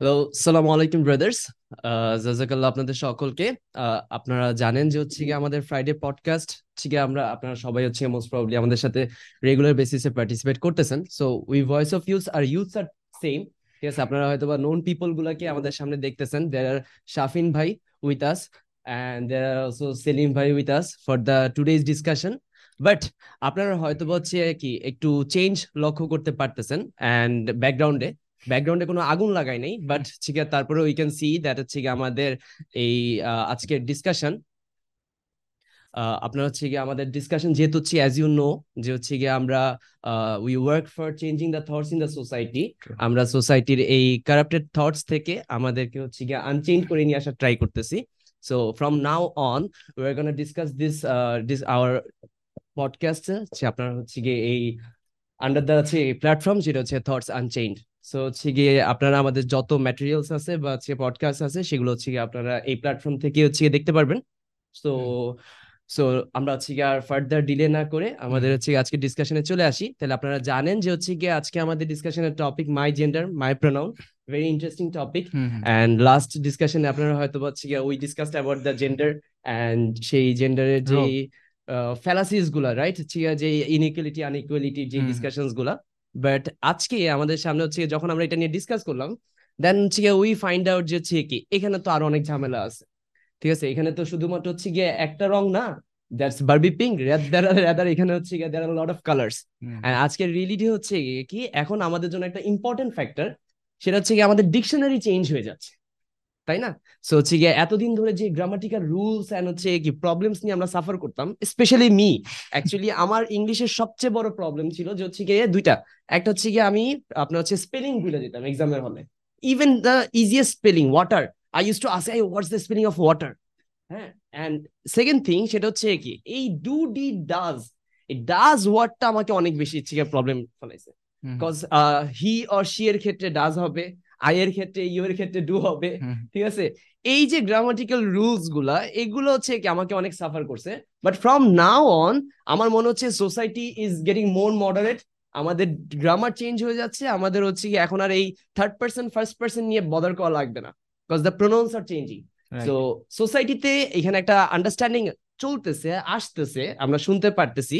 Hello সালামু আলাইকুম brothers জাজাকাল্লাহ আপনাদের সকলকে। আহ, আপনারা জানেন যে হচ্ছে কি আমাদের ফ্রাইডে পডকাস্ট ঠিক আমরা আপনারা সবাই হচ্ছে মোস্ট প্রবাবলি আমাদের সাথে রেগুলার বেসিসে পার্টিসিপেট করতেছেন। So we voice of youth are youth are same ঠিক আছে? আপনারা হয়তো বা নোন পিপল গুলাকে আমাদের সামনে দেখতেছেন। There are Shafin bhai with us and there are also Selim bhai with us for the today's discussion but আপনারা হয়তো হচ্ছে কি একটু চেঞ্জ লক্ষ্য করতে পারতেছেন। অ্যান্ড ব্যাকগ্রাউন্ডে ব্যাকগ্রাউন্ডে কোনো আগুন লাগাই নাই বাট ঠিক আছে তারপরে উই ক্যান সি দ্যাট হচ্ছে গিয়ে আমাদের এই আজকের ডিসকাশন আপনার হচ্ছে গিয়ে আমাদের ডিসকাশন যেহেতু হচ্ছে অ্যাজ ইউ নো যে হচ্ছে গিয়ে আমরা we work for changing the thoughts in the society আমরা সোসাইটির এই কারাপ্টেড থটস থেকে আমাদেরকে হচ্ছে গিয়ে আনচেঞ্জ করে নিয়ে আসার ট্রাই করতেছি। So from now on we are gonna discuss this this our podcast আপনার হচ্ছে গিয়ে এই আন্ডার দ্য হচ্ছে প্ল্যাটফর্ম যেটা হচ্ছে থটস আনচেঞ্জ সো হচ্ছে গিয়ে আপনারা আমাদের যত ম্যাটেরিয়ালস আছে বা হচ্ছে পডকাস্ট আছে সেগুলো হচ্ছে গিয়ে আপনারা এই প্ল্যাটফর্ম থেকে হচ্ছে গিয়ে দেখতে পারবেন। সো সো আমরা হচ্ছে গিয়ে আর ফার্দার ডিলে না করে আমাদের হচ্ছে আজকে ডিসকাশনে চলে আসি। তাহলে আপনারা জানেন যে হচ্ছে গিয়ে আজকে আমাদের ডিসকাশনের topic my gender my pronoun very interesting topic and last ডিসকাশনে আপনারা হয়তো হচ্ছে গিয়ে we discussed about the gender and সেই জেন্ডারের যে ফ্যালাসিসগুলা রাইট হচ্ছে যে ইনইকুয়ালিটি আনইকুয়ালিটি যে। ডিসকাশনসগুলা। বাট আজকে আমাদের সামনে হচ্ছে যখন আমরা এটা নিয়ে ডিসকাস করলাম দেন হচ্ছে গিয়ে উই ফাইন্ড আউট যে হচ্ছে কি এখানে তো আরও অনেক ঝামেলা আছে। ঠিক আছে? এখানে তো শুধুমাত্র হচ্ছে গিয়ে একটা রং না দ্যাটস বারবি পিঙ্ক রাদার এখানে হচ্ছে গিয়ে there are lot of colours reality হচ্ছে কি এখন আমাদের জন্য একটা ইম্পর্টেন্ট ফ্যাক্টর সেটা হচ্ছে গিয়ে আমাদের ডিকশনারি চেঞ্জ হয়ে যাচ্ছে। তাই না? সো হচ্ছে গিয়ে এতদিন ধরে যে গ্রামাটিক্যাল রুলস এন্ড হচ্ছে কি প্রবলেমস নিয়ে আমরা সাফার করতাম স্পেশালি মি অ্যাকচুয়ালি আমার ইংলিশের সবচেয়ে বড় প্রবলেম ছিল যে হচ্ছে গিয়ে দুইটা। একটা হচ্ছে গিয়ে আমি আপনার হচ্ছে স্পেলিং ভুলে যেতাম এক্সামের হলে even the easiest spelling water I use to ask I what's the spelling of water হ্যাঁ? অ্যান্ড সেকেন্ড থিং সেটা হচ্ছে কি এই ডু ডি ডাজ এই ডাজ ওয়ার্ডটা আমাকে অনেক বেশি হচ্ছে প্রবলেম ফলাইছে। বিকজ হি অর শি এর ক্ষেত্রে ডাজ হবে আই এর ক্ষেত্রে ইউ এর ক্ষেত্রে ডু হবে। ঠিক আছে? এই যে গ্রামাটিক্যাল রুলসগুলা এগুলো হচ্ছে কি আমাকে অনেক সাফার করছে। বাট ফ্রম নাও অন আমার মনে হচ্ছে society is getting more moderate আমাদের গ্রামার চেঞ্জ হয়ে যাচ্ছে। আমাদের হচ্ছে কি এখন আর এই থার্ড পার্সন ফার্স্ট পার্সন নিয়ে বদার করা লাগবে না। Because the pronouns are changing তো সোসাইটিতে এখানে একটা আন্ডারস্ট্যান্ডিং চলতেছে আসতেছে আমরা শুনতে পারতেছি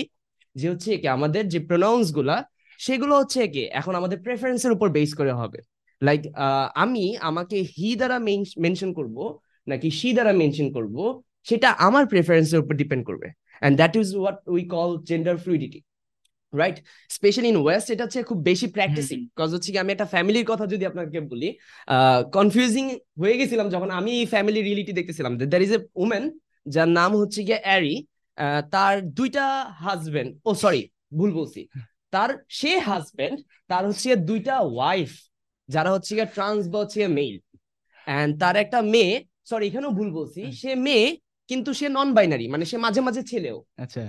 যে হচ্ছে কি আমাদের যে প্রোনাউন্সগুলা সেগুলো হচ্ছে কি এখন আমাদের প্রেফারেন্সের উপর বেস করে হবে। লাইক আমি আমাকে হি দ্বারা মেনশন করব নাকি শি দ্বারা মেনশন করব সেটা আমার প্রেফারেন্সের উপর ডিপেন্ড করবে। And that is what we call gender fluidity right specially in west এটা হচ্ছে খুব বেশি প্র্যাকটিসিং কজ হচ্ছে কি আমি একটা ফ্যামিলির কথা যদি আপনাকে বলি কনফিউজিং হয়ে গেছিলাম যখন আমি এই ফ্যামিলি রিয়েলিটি দেখতেছিলাম। দ্যার ইজ এ উমেন যার নাম হচ্ছে গিয়ে অ্যারি তার দুইটা হাজবেন্ড ও সরি ভুল বলছি। তার সে হাজবেন্ড তার হচ্ছে দুইটা ওয়াইফ যারা হচ্ছে গিয়ে ট্রান্স বা হচ্ছে মেল এন্ড তার একটা মেয়ে সরি এখানেও ভুল বলছি সে মেয়ে কিন্তু সে নন বাইনারি মানে সে মাঝে মাঝে ছেলেও। আচ্ছা।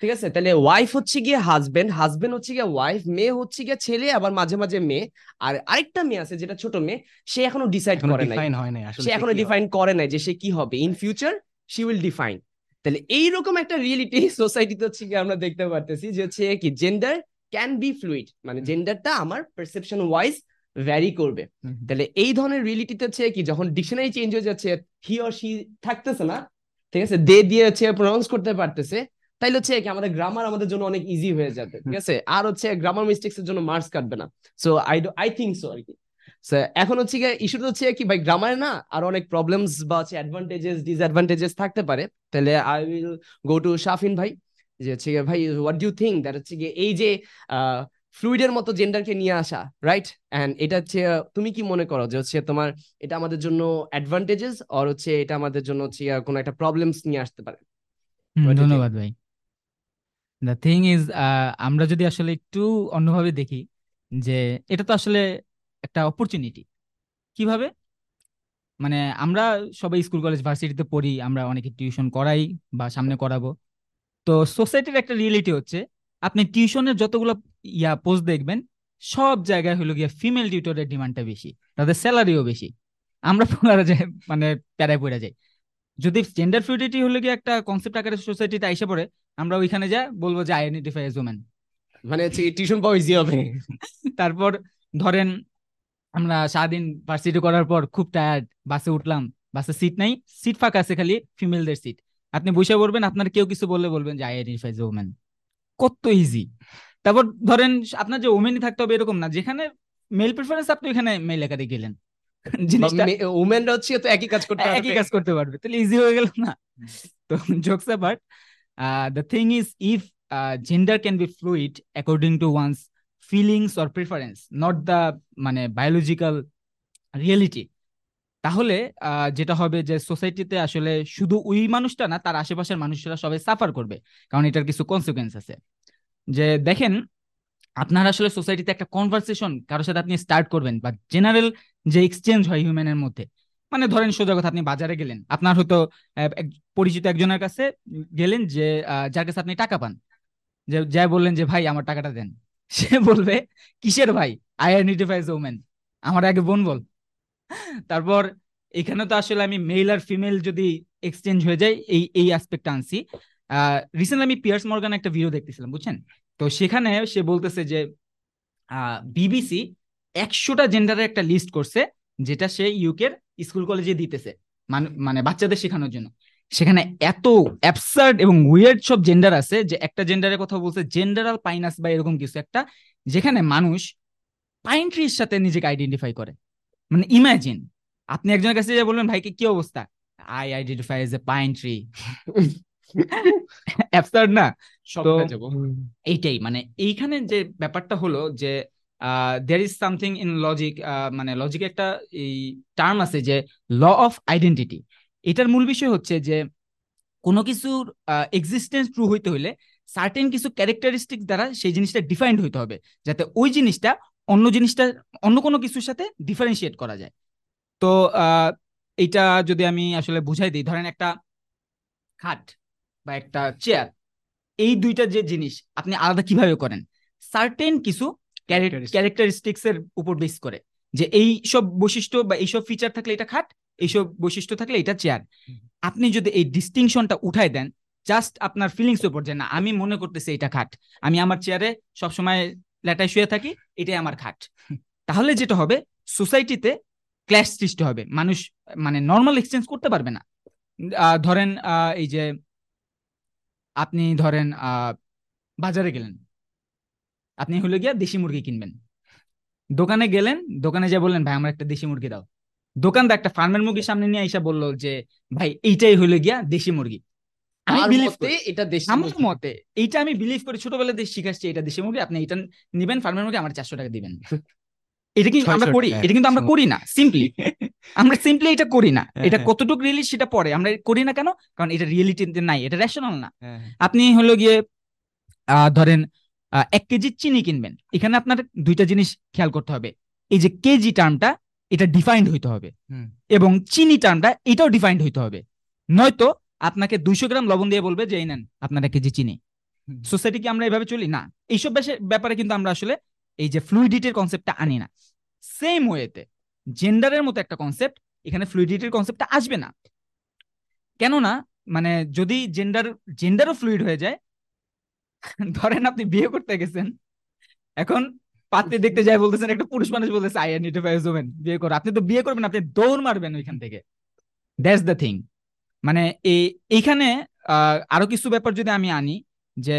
ঠিক আছে? তাহলে ওয়াইফ হচ্ছে গিয়ে হাজবেন্ড হাজবেন্ড হচ্ছে গিয়ে ওয়াইফ মেয়ে হচ্ছে গিয়ে ছেলে আবার মাঝে মাঝে মেয়ে। আর আরেকটা মেয়ে আছে যেটা ছোট মেয়ে সে এখনও ডিসাইড এখনও করে নাই। ডিফাইন হয় নাই আসলে সে এখনও ডিফাইন করে নাই যে সে কি হবে। In future she will define তাহলে এইরকম একটা রিয়েলিটি সোসাইটিতে হচ্ছে গিয়ে আমরা দেখতে পারতেছি যে হচ্ছে কি জেন্ডার ক্যান বি ফ্লুইড মানে জেন্ডারটা আমার পারসেপশন ওয়াইজ ভ্যারি করবে। তাহলে এই ধরনের রিয়েলিটিতে হচ্ছে কি যখন ডিকশনারি চেঞ্জ হয়ে যাচ্ছে হি অর শি থাকতেছে না ঠিক আছে দে দিয়ে হচ্ছে প্রনাউন্স করতে পারতেছে তাইলে হচ্ছে কি আমাদের গ্রামার আমাদের জন্য অনেক ইজি হয়ে যাবে ঠিক আছে? আর হচ্ছে গ্রামার মিস্টেক্স এর জন্য মার্কস কাটবে না। So I do I think so আর কি। এখন হচ্ছে গিয়ে ইস্যুটা হচ্ছে কি ভাই গ্রামারে না আর অনেক প্রবলেমস বা হচ্ছে অ্যাডভান্টেজেস ডিসঅ্যাডভান্টেজেস থাকতে পারে। তাহলে I will go to Shafin bhai যে হচ্ছে ভাই হোয়াট ডু থিঙ্ক দ্যাট হচ্ছে এই যে ফ্লুইডের মতো জেন্ডারকে নিয়ে আসা রাইট এন্ড এটা হচ্ছে তুমি কি মনে করো যে হচ্ছে তোমার এটা আমাদের জন্য অ্যাডভান্টেজেস আর হচ্ছে এটা আমাদের জন্য হচ্ছে কোনো একটা প্রবলেমস নিয়ে আসতে পারে? ধন্যবাদ ভাই। দ্য থিং ইজ আমরা যদি আসলে একটু অন্যভাবে দেখি যে এটা তো আসলে একটা অপরচুনিটি কীভাবে? মানে আমরা সবাই স্কুল কলেজ ভার্সিটিতে পড়ি আমরা অনেকে টিউশন করাই বা সামনে করাবো। তো সোসাইটির একটা রিয়েলিটি হচ্ছে আপনি টিউশনের যতগুলো ইয়া পোস্ট দেখবেন সব জায়গায় হলো গিয়ে ফিমেল টিউটরের ডিমান্ডটা বেশি তাদের স্যালারিও বেশি। আমরা মানে প্যারায় পড়ে যাই। যদি জেন্ডার ফ্লুইডিটি হলো গিয়ে একটা কনসেপ্ট আকারে সোসাইটিতে আইসা পড়ে আমরা ওইখানে যা বলব যে আইডেন্টিফাই এজ ওমেন মানে টিউশন পাওয়া ইজি হবে। তারপর ধরেন আমরা সারাদিন ভার্সিটি করার পর খুব টায়ার্ড বাসে উঠলাম বাসে সিট নাই সিট ফাঁকা আছে খালি ফিমেলদের সিট আপনি বসে পড়বেন আপনার কেউ কিছু বললে বলবেন যে আই আইডেন্টিফাই যে ওমেন কত ইজি তারপর ধরেন আপনার যে ওমেনই থাকতে হবে এরকম না যেখানে মেল প্রেফারেন্স আপনি ওখানে মেল একাডে গেলেন। জিনিসটা উমেনরা হচ্ছে তো একই কাজ করতে একই কাজ করতে পারবে তাহলে ইজি হয়ে গেল না। তো jokes apart the thing is if gender can be fluid according to one's feelings or preference not the মানে বায়োলজিক্যাল রিয়েলিটি তাহলে যেটা হবে যে সোসাইটিতে আসলে শুধু ওই মানুষটা না তার আশেপাশের মানুষরা সবাই সাফার করবে কারণ এটার কিছু কনসিকুয়েন্স আছে। যে দেখেন, আপনার আসলে সোসাইটিতে একটা কনভারসেশন কারোর সাথে আপনি স্টার্ট করবেন বা জেনারেল যে এক্সচেঞ্জ হয় হিউম্যানের মধ্যে মানে ধরেন সোজা কথা, আপনি বাজারে গেলেন, আপনার হয়তো পরিচিত একজনের কাছে গেলেন যে যার কাছে আপনি টাকা পান। যে যাই বললেন যে, ভাই, আমার টাকাটা দেন। সে বলবে, কিসের ভাই? আই আইডেন্টিফাইজ ওমেন আমার আগে বোন বল। তারপর এখানে তো আসলে আমি মেল আর ফিমেল যদি এক্সচেঞ্জ হয়ে যায়, এই এই অ্যাসপেক্ট আনছি। রিসেন্টলি আমি পিয়ার্স মর্গান একটা ভিডিও দেখতেছিলাম, বুঝছেন? তো সেখানে সে বলতেছে যে বিবিসি একশোটা জেন্ডারের একটা লিস্ট করছে, যেটা সে ইউকের স্কুল কলেজে দিতেছে মানে বাচ্চাদের শেখানোর জন্য। সেখানে এত অ্যাবসার্ড এবং উইয়ার্ড সব জেন্ডার আছে যে একটা জেন্ডারের কথা বলছে জেন্ডারাল পাইনাস বা এরকম কিছু একটা, যেখানে মানুষ পাইন ট্রির সাথে নিজেকে আইডেন্টিফাই করে। মানে ইমাজিন আপনি একজনের কাছে যে বলবেন ভাইকে কি অবস্থা? I identify as a pine tree absurd না? তো এইটাই মানে এইখানে যে ব্যাপারটা হলো যে there is something in logic মানে লজিক একটা এই টার্ম আছে যে ল অফ আইডেন্টিটি এটার মূল বিষয় হচ্ছে যে কোনো কিছুর এক্সিস্টেন্স ট্রু হইতে হইলে সার্টেন কিছু ক্যারেক্টারিস্টিক দ্বারা সেই জিনিসটা ডিফাইন্ড হইতে হবে। যাতে ওই জিনিসটা অন্য জিনিসটা অন্য কোনো কিছুর সাথে ডিফারেন্সিয়েট করা যায়। তো এইটা যদি আমি আসলে বুঝাই দিই ধরেন একটা খাট। বা একটা চেয়ার এই দুইটা যে জিনিস আপনি আলাদা কীভাবে করেন? সার্টেন কিছু ক্যারেক্টারিস্টিক্স এর উপর বেস করে। যে এই সব বৈশিষ্ট্য বা এইসব ফিচার থাকলে এটা খাট এইসব বৈশিষ্ট্য থাকলে এটা চেয়ার আপনি যদি এই ডিস্টিংশনটা উঠাই দেন জাস্ট আপনার ফিলিংস উপর যে না আমি মনে করতেছি এটা খাট। আমি আমার চেয়ারে সবসময় লেটায় শুয়ে থাকি এটাই আমার খাট। তাহলে যেটা হবে সোসাইটিতে ক্ল্যাশ সৃষ্টি হবে। মানুষ মানে নর্মাল এক্সচেঞ্জ করতে পারবে না। ধরেন এই যে আপনি ধরেন বাজারে গেলেন। আপনি হলে গিয়া দেশি মুরগি কিনবেন। দোকানে গেলেন দোকানে যা বললেন ভাই আমার একটা দেশি মুরগি দাও। দোকানদার একটা ফার্মের মুরগি সামনে নিয়ে এসে বলল যে ভাই এইটাই হলো গিয়া দেশি মুরগি। আমি বিলিভ করি। এটা দেশি আমার মতে এইটা আমি বিলিভ করি। ছোটবেলা দিয়ে শিখাচ্ছি এটা দেশি মুরগি। আপনি এটা নিবেন ফার্মের মুরগি আমার চারশো টাকা দিবেন। এটা কিন্তু আমরা করি? এটা কিন্তু আমরা করি না সিম্পলি আমরা সিম্পলি এটা করি না। হ্যাঁ, এটা হ্যাঁ। কতটুকু রিয়েলি সেটা পরে। আমরা করি না কেন? কারণ এটা রিয়েলিটিতে নাই এটা রেশনাল না। হ্যাঁ, আপনি হলো গিয়ে ধরেন এক কেজি চিনি কিনবেন। এখানে আপনার দুইটা জিনিস খেয়াল করতে হবে। এই যে কেজি টার্মটা এটা ডিফাইন্ড হইতে হবে। এবং চিনি টার্মটা এটাও ডিফাইন্ড হইতে হবে। নয়তো আপনাকে দুইশো গ্রাম লবণ দিয়ে বলবে যে এই নেন আপনার এক কেজি চিনি। সোসাইটি কি আমরা এভাবে চলি? না। এইসব ব্যাপারে কিন্তু আমরা আসলে এই যে ফ্লুইডিটির কনসেপ্টটা আনি না। সেম ওয়েতে জেন্ডারের মতো একটা কনসেপ্ট এখানে ফ্লুইডিটির কনসেপ্টটা আসবে না। কেননা মানে যদি জেন্ডার জেন্ডারও ফ্লুইড হয়ে যায়, ধরেন আপনি বিয়ে করতে গেছেন, এখন পাত্রে দেখতে যায় বলতেছেন, একটা পুরুষ মানুষ বলতেছে আই আইডেন্টিফাই ওমেন বিয়ে করো। আপনি তো বিয়ে করবেন, আপনি দৌড় মারবেন ওইখান থেকে। দ্যাটস দ্য থিং মানে এই এইখানে আরও কিছু ব্যাপার যদি আমি আনি, যে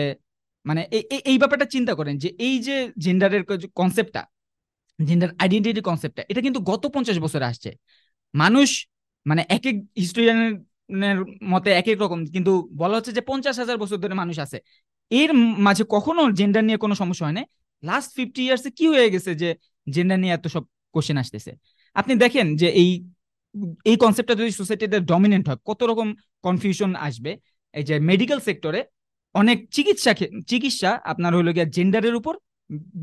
মানে এই ব্যাপারটা চিন্তা করেন যে এই যে জেন্ডারের কনসেপ্টটা জেন্ডার আইডেন্টিটি কনসেপ্টটা এটা কিন্তু গত পঞ্চাশ বছরে আসছে। মানুষ মানে এক এক হিস্টোরিয়ানের মতে এক এক রকম, কিন্তু বলা হচ্ছে যে পঞ্চাশ হাজার বছর ধরে মানুষ আছে। এর মাঝে কখনো জেন্ডার নিয়ে কোনো সমস্যা হয় না লাস্ট ফিফটি ইয়ার্সে কি হয়ে গেছে যে জেন্ডার নিয়ে এত সব কোশ্চেন আসতেছে? আপনি দেখেন যে এই এই কনসেপ্টটা যদি সোসাইটিতে ডমিনেন্ট হয়, কত রকম কনফিউশন আসবে। এই যে মেডিকেল সেক্টরে অনেক চিকিৎসা চিকিৎসা আপনার হলো গিয়া জেন্ডারের উপর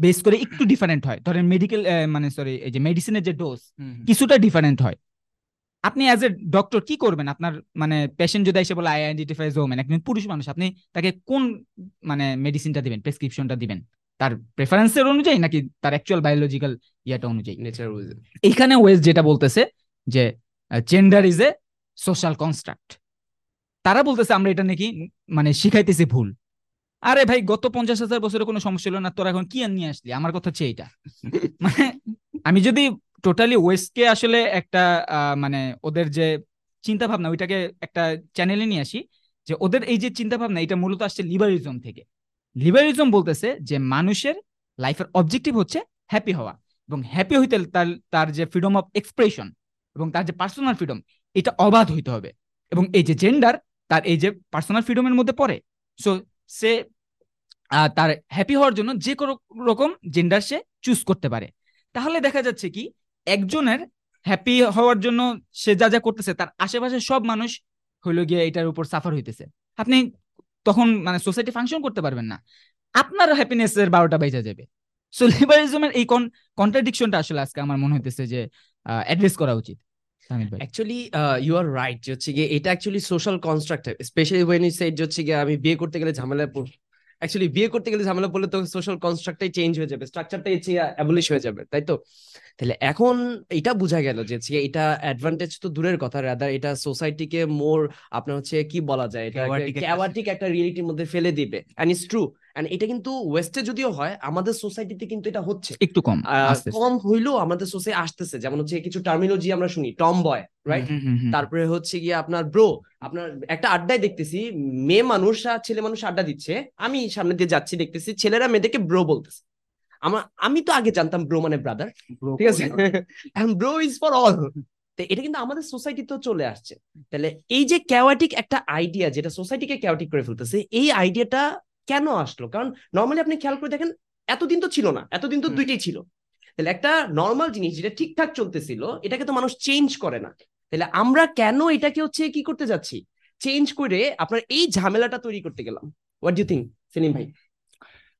বেস করে একটু ডিফারেন্ট হয়। ধরেন মেডিকেল মানে সরি এই যে মেডিসিনের যে ডোজ কিছুটা ডিফারেন্ট হয়। আপনি অ্যাজ এ ডক্টর কি করবেন? আপনার মানে পেশেন্ট যদি এসে বলে আই আইডেন্টিফাই ওমেন একজন পুরুষ মানুষ আপনি তাকে কোন মানে মেডিসিনটা দিবেন প্রেসক্রিপশনটা দিবেন? তার প্রেফারেন্সের অনুযায়ী নাকি তার অ্যাকচুয়াল বায়োলজিক্যাল ইয়াটা অনুযায়ী? এইখানে ওয়েস যেটা বলতেছে যে gender is a social construct তারা বলতেছে, আমরা এটা নাকি মানে শিখাইতেছি ভুল। আরে ভাই, গত পঞ্চাশ হাজার বছরের কোনো সমস্যা ছিল না? তোরা এখন কি নিয়ে আসলি? আমার কথা হচ্ছে এইটা। মানে আমি যদি টোটালি ওয়েস্টকে আসলে একটা মানে ওদের যে চিন্তা ভাবনা ওইটাকে একটা চ্যানেলে নিয়ে আসি, যে ওদের এই যে চিন্তা ভাবনা এটা মূলত আসছে লিবারিজম থেকে। লিবারিজম বলতেছে যে মানুষের লাইফের অবজেক্টিভ হচ্ছে হ্যাপি হওয়া এবং হ্যাপি হইতে তার তার যে ফ্রিডম অফ এক্সপ্রেশন এবং তার যে পার্সোনাল ফ্রিডম এটা অবাধ হইতে হবে এবং এই যে জেন্ডার তার এই যে পার্সোনাল ফ্রিডমের মধ্যে পড়ে। সো সে তার হ্যাপি হওয়ার জন্য যে কোনো রকম জেন্ডার সে চুজ করতে পারে। তাহলে দেখা যাচ্ছে কি, একজনের হ্যাপি হওয়ার জন্য সে যা যা করতেছে, তার আশেপাশে সব মানুষ হইল গিয়ে এটার উপর সাফার হইতেছে। আপনি তখন মানে সোসাইটি ফাংশন করতে পারবেন না। আপনার হ্যাপিনেস এর বারোটা বেজে যাবে। সো লিবারিজমের এই কন্ট্রাডিকশনটা আসলে আজকে আমার মনে হইতেছে যে অ্যাড্রেস করা উচিত। অ্যাকচুয়ালি ইউ আর রাইট যে হচ্ছে গিয়ে এটা actually social construct specially when you said হচ্ছে গিয়ে আমি বিয়ে করতে গেলে ঝামেলায় অ্যাকচুয়ালি বিয়ে করতে গেলে ঝামেলা পড়লে তো সোশ্যাল কনস্ট্রাক্টটাই চেঞ্জ হয়ে যাবে স্ট্রাকচারটাই অ্যাবলিশ হয়ে যাবে তাই তো? তাহলে এখন এটা বোঝা গেল যে এটা অ্যাডভান্টেজ তো দূরের কথা রাদার এটা সোসাইটিকে মোর আপনার হচ্ছে কি বলা যায় এটা ক্যাওয়াটিক একটা রিয়েলিটির মধ্যে ফেলে দিবে অ্যান্ড ইটস ট্রু অ্যান্ড এটা কিন্তু ওয়েস্টে যদিও হয় আমাদের সোসাইটিতে কিন্তু এটা হচ্ছে। একটু কম। কম হইলেও আমাদের সোসাইটি আসতেছে। যেমন হচ্ছে কিছু টার্মিনোলজি আমরা শুনি টম বয় রাইট। তারপরে হচ্ছে গিয়ে আপনার ব্রো আপনার একটা আড্ডায় দেখতেছি মেয়ে মানুষ আর ছেলে মানুষ আড্ডা দিচ্ছে। আমি সামনে দিয়ে যাচ্ছি দেখতেছি ছেলেরা মেয়েদেরকে ব্রো বলতেছে। আমার আমি তো আগে জানতাম ব্রো মানে ব্রাদার ঠিক আছে? ব্রো ইজ ফর অল তো এটা কিন্তু আমাদের সোসাইটিতেও চলে আসছে। তাহলে এই যে ক্যাওয়াটিক একটা আইডিয়া যেটা সোসাইটিকে ক্যাওয়াটিক করে ফেলতেছে এই আইডিয়াটা কেন আসলো? কারণ নর্মালি আপনি খেয়াল করে দেখেন এতদিন তো ছিল না এতদিন তো। দুইটাই ছিল। তাহলে একটা নর্মাল জিনিস যেটা ঠিকঠাক চলতেছিল এটাকে তো মানুষ চেঞ্জ করে না। তাহলে আমরা কেন এটাকে হচ্ছে কি করতে যাচ্ছি? চেঞ্জ করে আপনার এই ঝামেলাটা তৈরি করতে গেলাম। হোয়াট ইউ থিঙ্ক সেলিম ভাই?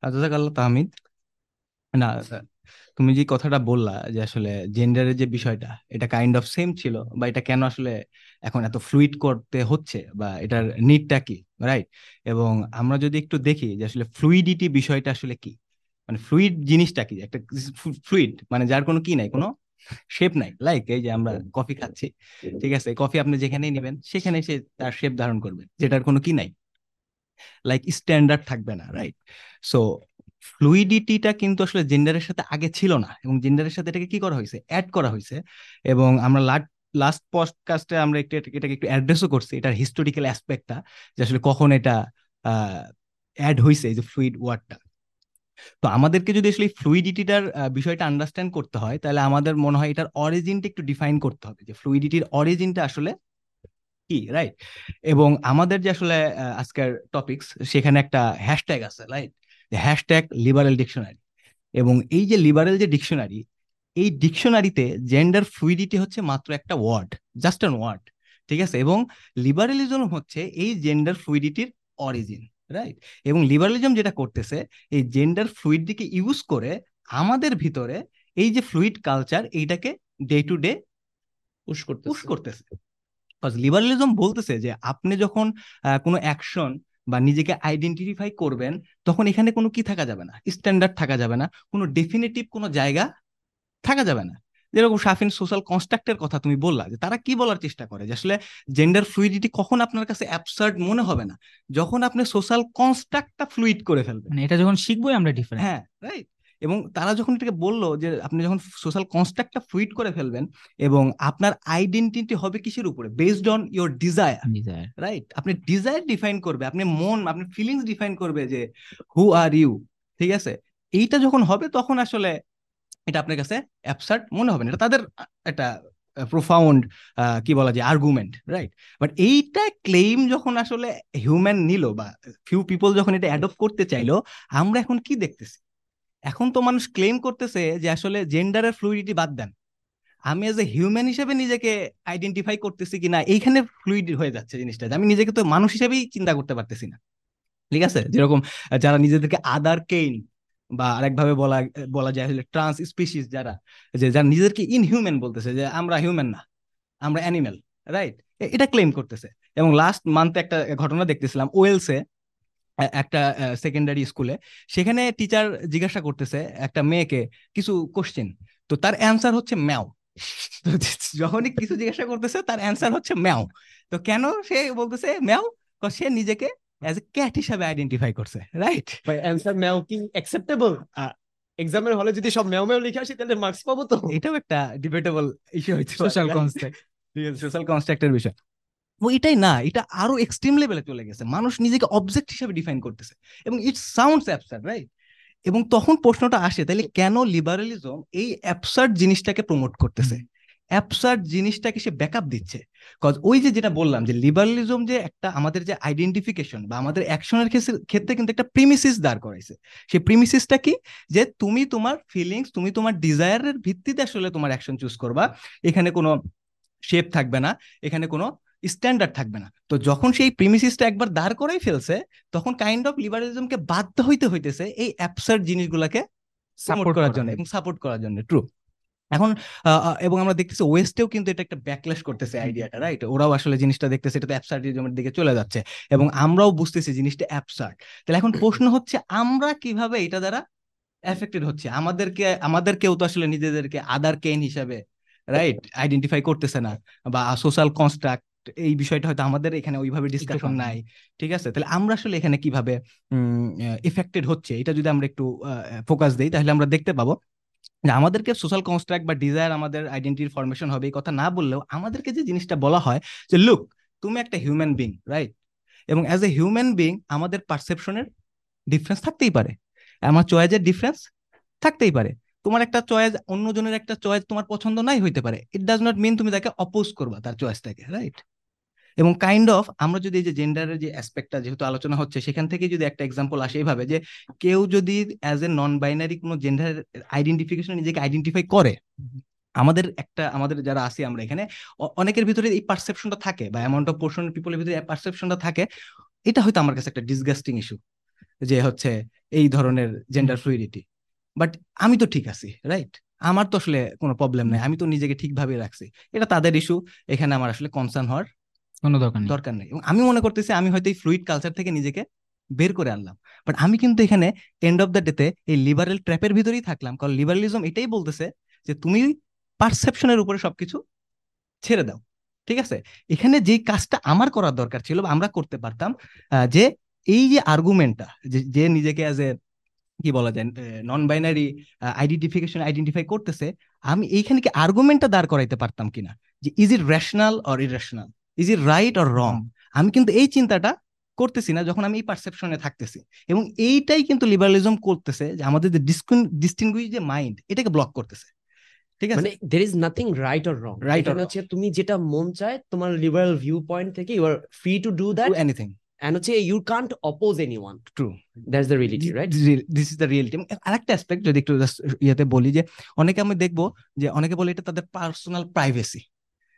আল্লাহ তাহমিদ। না তুমি যে কথাটা বললা যে আসলে জেন্ডারের যে বিষয়টা এটা কাইন্ড অফ সেম ছিল বা এটা কেন আসলে এখন এত ফ্লুইড করতে হচ্ছে বা এটার নিডটা কি রাইট এবং আমরা যদি একটু দেখি যে আসলে ফ্লুইডিটি বিষয়টা আসলে কি? মানে ফ্লুইড জিনিসটা কি? একটা ফ্লুইড মানে যার কোনো কি নাই কোনো শেপ নাই লাইক এই যে আমরা কফি খাচ্ছি ঠিক আছে? কফি আপনি যেখানেই নেবেন সেখানে সে তার শেপ ধারণ করবে যেটার কোনো কি নাই। লাইক স্ট্যান্ডার্ড থাকবে না রাইট সো ফ্লুইডিটিটা কিন্তু আসলে জেন্ডারের সাথে আগে ছিল না। এবং জেন্ডারের সাথে এটাকে কি করা হয়েছে? অ্যাড করা হয়েছে। এবং আমরা লাস্ট পডকাস্টে আমরা একটু এটাকে একটু অ্যাড্রেসও করছি, এটার হিস্টোরিক্যাল অ্যাসপেক্টটা যে আসলে কখন এটা অ্যাড হয়েছে এই যে ফ্লুইড ওয়ার্ডটা তো আমাদেরকে যদি আসলে ফ্লুইডিটিটার বিষয়টা আন্ডারস্ট্যান্ড করতে হয়, তাহলে আমাদের মনে হয় এটার অরিজিনটা একটু ডিফাইন করতে হবে, যে ফ্লুইডিটির অরিজিনটা আসলে কি রাইট এবং আমাদের যে আসলে আজকের টপিকস সেখানে একটা হ্যাশট্যাগ আছে রাইট হ্যাশট্যাগ লিবারেল ডিকশনারি এবং এই যে লিবারেল যে ডিকশনারি এই ডিকশনারিতে জেন্ডার ফ্লুইডিটি হচ্ছে মাত্র একটা ওয়ার্ড জাস্ট অ্যান ওয়ার্ড ঠিক আছে? এবং লিবারেলিজম হচ্ছে এই জেন্ডার ফ্লুইডিটির অরিজিন রাইট এবং লিবারেলিজম যেটা করতেছে এই জেন্ডার ফ্লুইডিটিকে ইউজ করে আমাদের ভিতরে এই যে ফ্লুইড কালচার এইটাকে ডে টু ডে পুশ করতে পুশ করতেছে। লিবারেলিজম বলতেছে যে আপনি যখন কোনো অ্যাকশন বা নিজেকে আইডেন্টিফাই করবেন তখন এখানে কোনো কি থাকা যাবে না স্ট্যান্ডার্ড থাকা যাবে না কোনো ডেফিনেটিভ কোনো জায়গা থাকা যাবে না। যেরকম সাফিন সোশ্যাল কনস্ট্রাক্টের কথা তুমি বললা যে তারা কি বলার চেষ্টা করে? যে আসলে জেন্ডার ফ্লুইডিটি কখন আপনার কাছে অ্যাবসার্ড মনে হবে না? যখন আপনি সোশ্যাল কনস্ট্রাক্টটা ফ্লুইড করে ফেলবেন। মানে এটা যখন শিখবোই আমরা ডিফারেন্ট হ্যাঁ রাইট এবং তারা যখন এটাকে বলল যে আপনি যখন সোশ্যাল কনস্ট্রাক্টটা ফ্লুইড করে ফেলবেন এবং আপনার আইডেন্টিটি হবে কিসের উপরে? Based on your desire right আপনি ডিজায়ার ডিফাইন করবে আপনি মন আপনি ফিলিংস ডিফাইন করবে যে হু আর ইউ ঠিক আছে? এইটা যখন হবে তখন আসলে এটা আপনার কাছে অ্যাবসার্ড মনে হবে না। এটা তাদের একটা প্রোফাউন্ড কি বলা যায় আর্গুমেন্ট রাইট বাট এইটা ক্লেম যখন আসলে হিউম্যান নিল বা ফিউ পিপল যখন এটা অ্যাডপ্ট করতে চাইলো আমরা এখন কি দেখতেছি? এখন তো মানুষ ক্লেম করতেছে যে আসলে জেন্ডারের ফ্লুইডিটি বাদ দেন। আমি এজ এ হিউম্যান হিসেবে নিজেকে আইডেন্টিফাই করতেছি কিনা, এইখানে ফ্লুইড হয়ে যাচ্ছে জিনিসটা আমি নিজেকে তো মানুষ হিসেবেই চিন্তা করতে পারতেছি না। ঠিক আছে? যেরকম যারা নিজেদেরকে আদার কেইন বা আরেকভাবে বলা বলা যায় ট্রান্স স্পিসিস যারা, যে যারা নিজেদেরকে ইনহিউম্যান বলতেছে, যে আমরা হিউম্যান না, আমরা অ্যানিমেল রাইট এটা ক্লেম করতেছে। এবং লাস্ট মান্থে একটা ঘটনা দেখতেছিলাম ওয়েলসে একটা সেকেন্ডারি স্কুলে সেখানে টিচার জিজ্ঞাসা করতেছে একটা মেয়েকে কিছু কোশ্চেন তো তার অ্যান্সার হচ্ছে ম্যাও। যখনই কিছু জিজ্ঞাসা করতেছে তার অ্যান্সার হচ্ছে ম্যাও। তো কেন সে বলতেছে ম্যাও? সে নিজেকে অ্যাজ এ ক্যাট হিসাবে আইডেন্টিফাই করছে রাইট অ্যান্সার ম্যাও কি অ্যাকসেপ্টেবল এক্সামের হলে যদি সব মেও মেও লিখে আসি তাহলে মার্কস পাবো তো? এটাও একটা ডিবেটেবল ইস্যু হচ্ছে সোশ্যাল কনস্ট্রাক্ট সোশ্যাল কনস্ট্রাক্টের বিষয়। এটাই না, এটা আরও এক্সট্রিম লেভেলে চলে গেছে। মানুষ নিজেকে অবজেক্ট হিসেবে ডিফাইন করতেছে এবং ইট সাউন্ডস অ্যাবসার্ড রাইট এবং তখন প্রশ্নটা আসে, তাহলে কেন লিবারালিজম এই অ্যাবসার্ড জিনিসটাকে প্রমোট করতেছে? অ্যাবসার্ড জিনিসটাকে সে ব্যাকআপ দিচ্ছে। কজ ওই যে যেটা বললাম যে লিবারালিজম যে একটা আমাদের যে আইডেন্টিফিকেশন বা আমাদের অ্যাকশনের ক্ষেত্রে কিন্তু একটা প্রিমিসিস দাঁড় করাইছে। সেই প্রিমিসিসটা কি? যে তুমি তোমার ফিলিংস তুমি তোমার ডিজায়ারের ভিত্তিতে আসলে তোমার অ্যাকশন চুজ করবা। এখানে কোনো শেপ থাকবে না। এখানে কোনো স্ট্যান্ডার্ড থাকবে না। তো যখন সেই প্রিমিসিসটা একবার দাঁড় করাই ফেলছে তখন কাইন্ড অফ লিবারালিজমকে বাধ্য হইতে হইতেছে এই অ্যাবসার্ড জিনিসগুলোকে সাপোর্ট করার জন্য এবং সাপোর্ট করার জন্য। ট্রু এখন এবং আমরা দেখতেছি ওয়েস্টেও কিন্তু এটা একটা ব্যাকলেশ করতেছে আইডিয়াটা রাইট ওরাও আসলে জিনিসটা দেখতেছে এটা তো অ্যাবসার্ডিজমের দিকে চলে যাচ্ছে। এবং আমরাও বুঝতেছি জিনিসটা অ্যাবসার্ড তাহলে এখন প্রশ্ন হচ্ছে আমরা কীভাবে এটা দ্বারা এফেক্টেড হচ্ছে? আমাদেরকে আমাদের কেউ তো আসলে নিজেদেরকে আদার কেন হিসাবে রাইট আইডেন্টিফাই করতেছে না বা সোশ্যাল কনস্ট্রাক্ট এই বিষয়টা হয়তো আমাদের এখানে ওইভাবে ডিসকাশন নাই। ঠিক আছে? তাহলে আমরা আসলে এখানে কীভাবে এফেক্টেড হচ্ছে এটা যদি আমরা একটু ফোকাস দিই তাহলে আমরা দেখতে পাবো যে আমাদেরকে সোশ্যাল কনস্ট্রাক্ট বা ডিজায়ার আমাদের আইডেন্টিটির ফরমেশন হবে এই কথা না বললেও আমাদেরকে যে জিনিসটা বলা হয় যে লুক তুমি একটা হিউম্যান বিং রাইট এবং অ্যাজ এ হিউম্যান বিং আমাদের পারসেপশনের ডিফারেন্স থাকতেই পারে। আমার চয়েজের ডিফারেন্স থাকতেই পারে। তোমার একটা চয়েস অন্যজনের একটা চয়েস তোমার পছন্দ নাই হইতে পারে। ইট ডাজ নট মিন তুমি তাকে অপোজ করবা তার চয়েসটাকে রাইট এবং কাইন্ড অফ আমরা যদি এই যে জেন্ডারের যে অ্যাসপেক্টটা যেহেতু আলোচনা হচ্ছে, সেখান থেকে যদি একটা এক্সাম্পল আসে এইভাবে যে কেউ যদি অ্যাজ এ নন বাইনারি কোনো জেন্ডার আইডেন্টিফিকেশন নিজেকে আইডেন্টিফাই করে, আমাদের একটা, আমাদের যারা আছি আমরা এখানে অনেকের ভিতরে এই পারসেপশনটা থাকে বা অ্যামাউন্ট অফ পোর্শন পিপলের ভিতরে পারসেপশনটা থাকে, এটা হয়তো আমার কাছে একটা ডিসগাস্টিং ইস্যু যে হচ্ছে এই ধরনের জেন্ডার ফ্লুইডিটি বাট আমি তো ঠিক আছি রাইট আমার তো আসলে কোনো প্রবলেম নেই, আমি তো নিজেকে ঠিকভাবে রাখছি। এটা তাদের ইস্যু এখানে আমার আসলে কনসার্ন হওয়ার কোনো দরকার দরকার নেই। আমি মনে করতেছি আমি হয়তো এই ফ্লুইড কালচার থেকে নিজেকে বের করে আনলাম। বাট আমি কিন্তু এখানে এন্ড অফ দ্য ডেতে এই লিবারেল ট্র্যাপের ভিতরেই থাকলাম। কারণ লিবারালিজম এটাই বলতেছে যে তুমি পারসেপশনের উপরে সবকিছু ছেড়ে দাও। ঠিক আছে? এখানে যে কাজটা আমার করার দরকার ছিল আমরা করতে পারতাম যে এই যে আর্গুমেন্টটা যে নিজেকে অ্যাজ এ কি বলা যায় নন বাইনারি আইডেন্টিফিকেশন আইডেন্টিফাই করতেছে, আমি এইখানে কি আর্গুমেন্টটা দাঁড় করাইতে পারতাম কিনা? যে is it rational or irrational is it right or wrong আমি কিন্তু এই চিন্তাটা করতেছি না যখন আমি এই পারসেপশনে থাকতেছি। এবং এইটাই কিন্তু লিবারালিজম করতেছে যে আমাদের যে ডিস্টিংগুইশ যে মাইন্ড এটাকে ব্লক করতেছে। ঠিক আছে? মানে there is nothing right or wrong Right or এখানে wrong. হচ্ছে তুমি যেটা মন চায় তোমার লিবারাল ভিউ পয়েন্ট থেকে you are free to do that anything and হচ্ছে you can't oppose anyone true that's the reality right this is the reality আরেকটা অ্যাসপেক্ট যদি একটু ইয়েতে বলি যে অনেকে আমি দেখব যে অনেকে বলে এটা তাদের পার্সোনাল প্রাইভেসি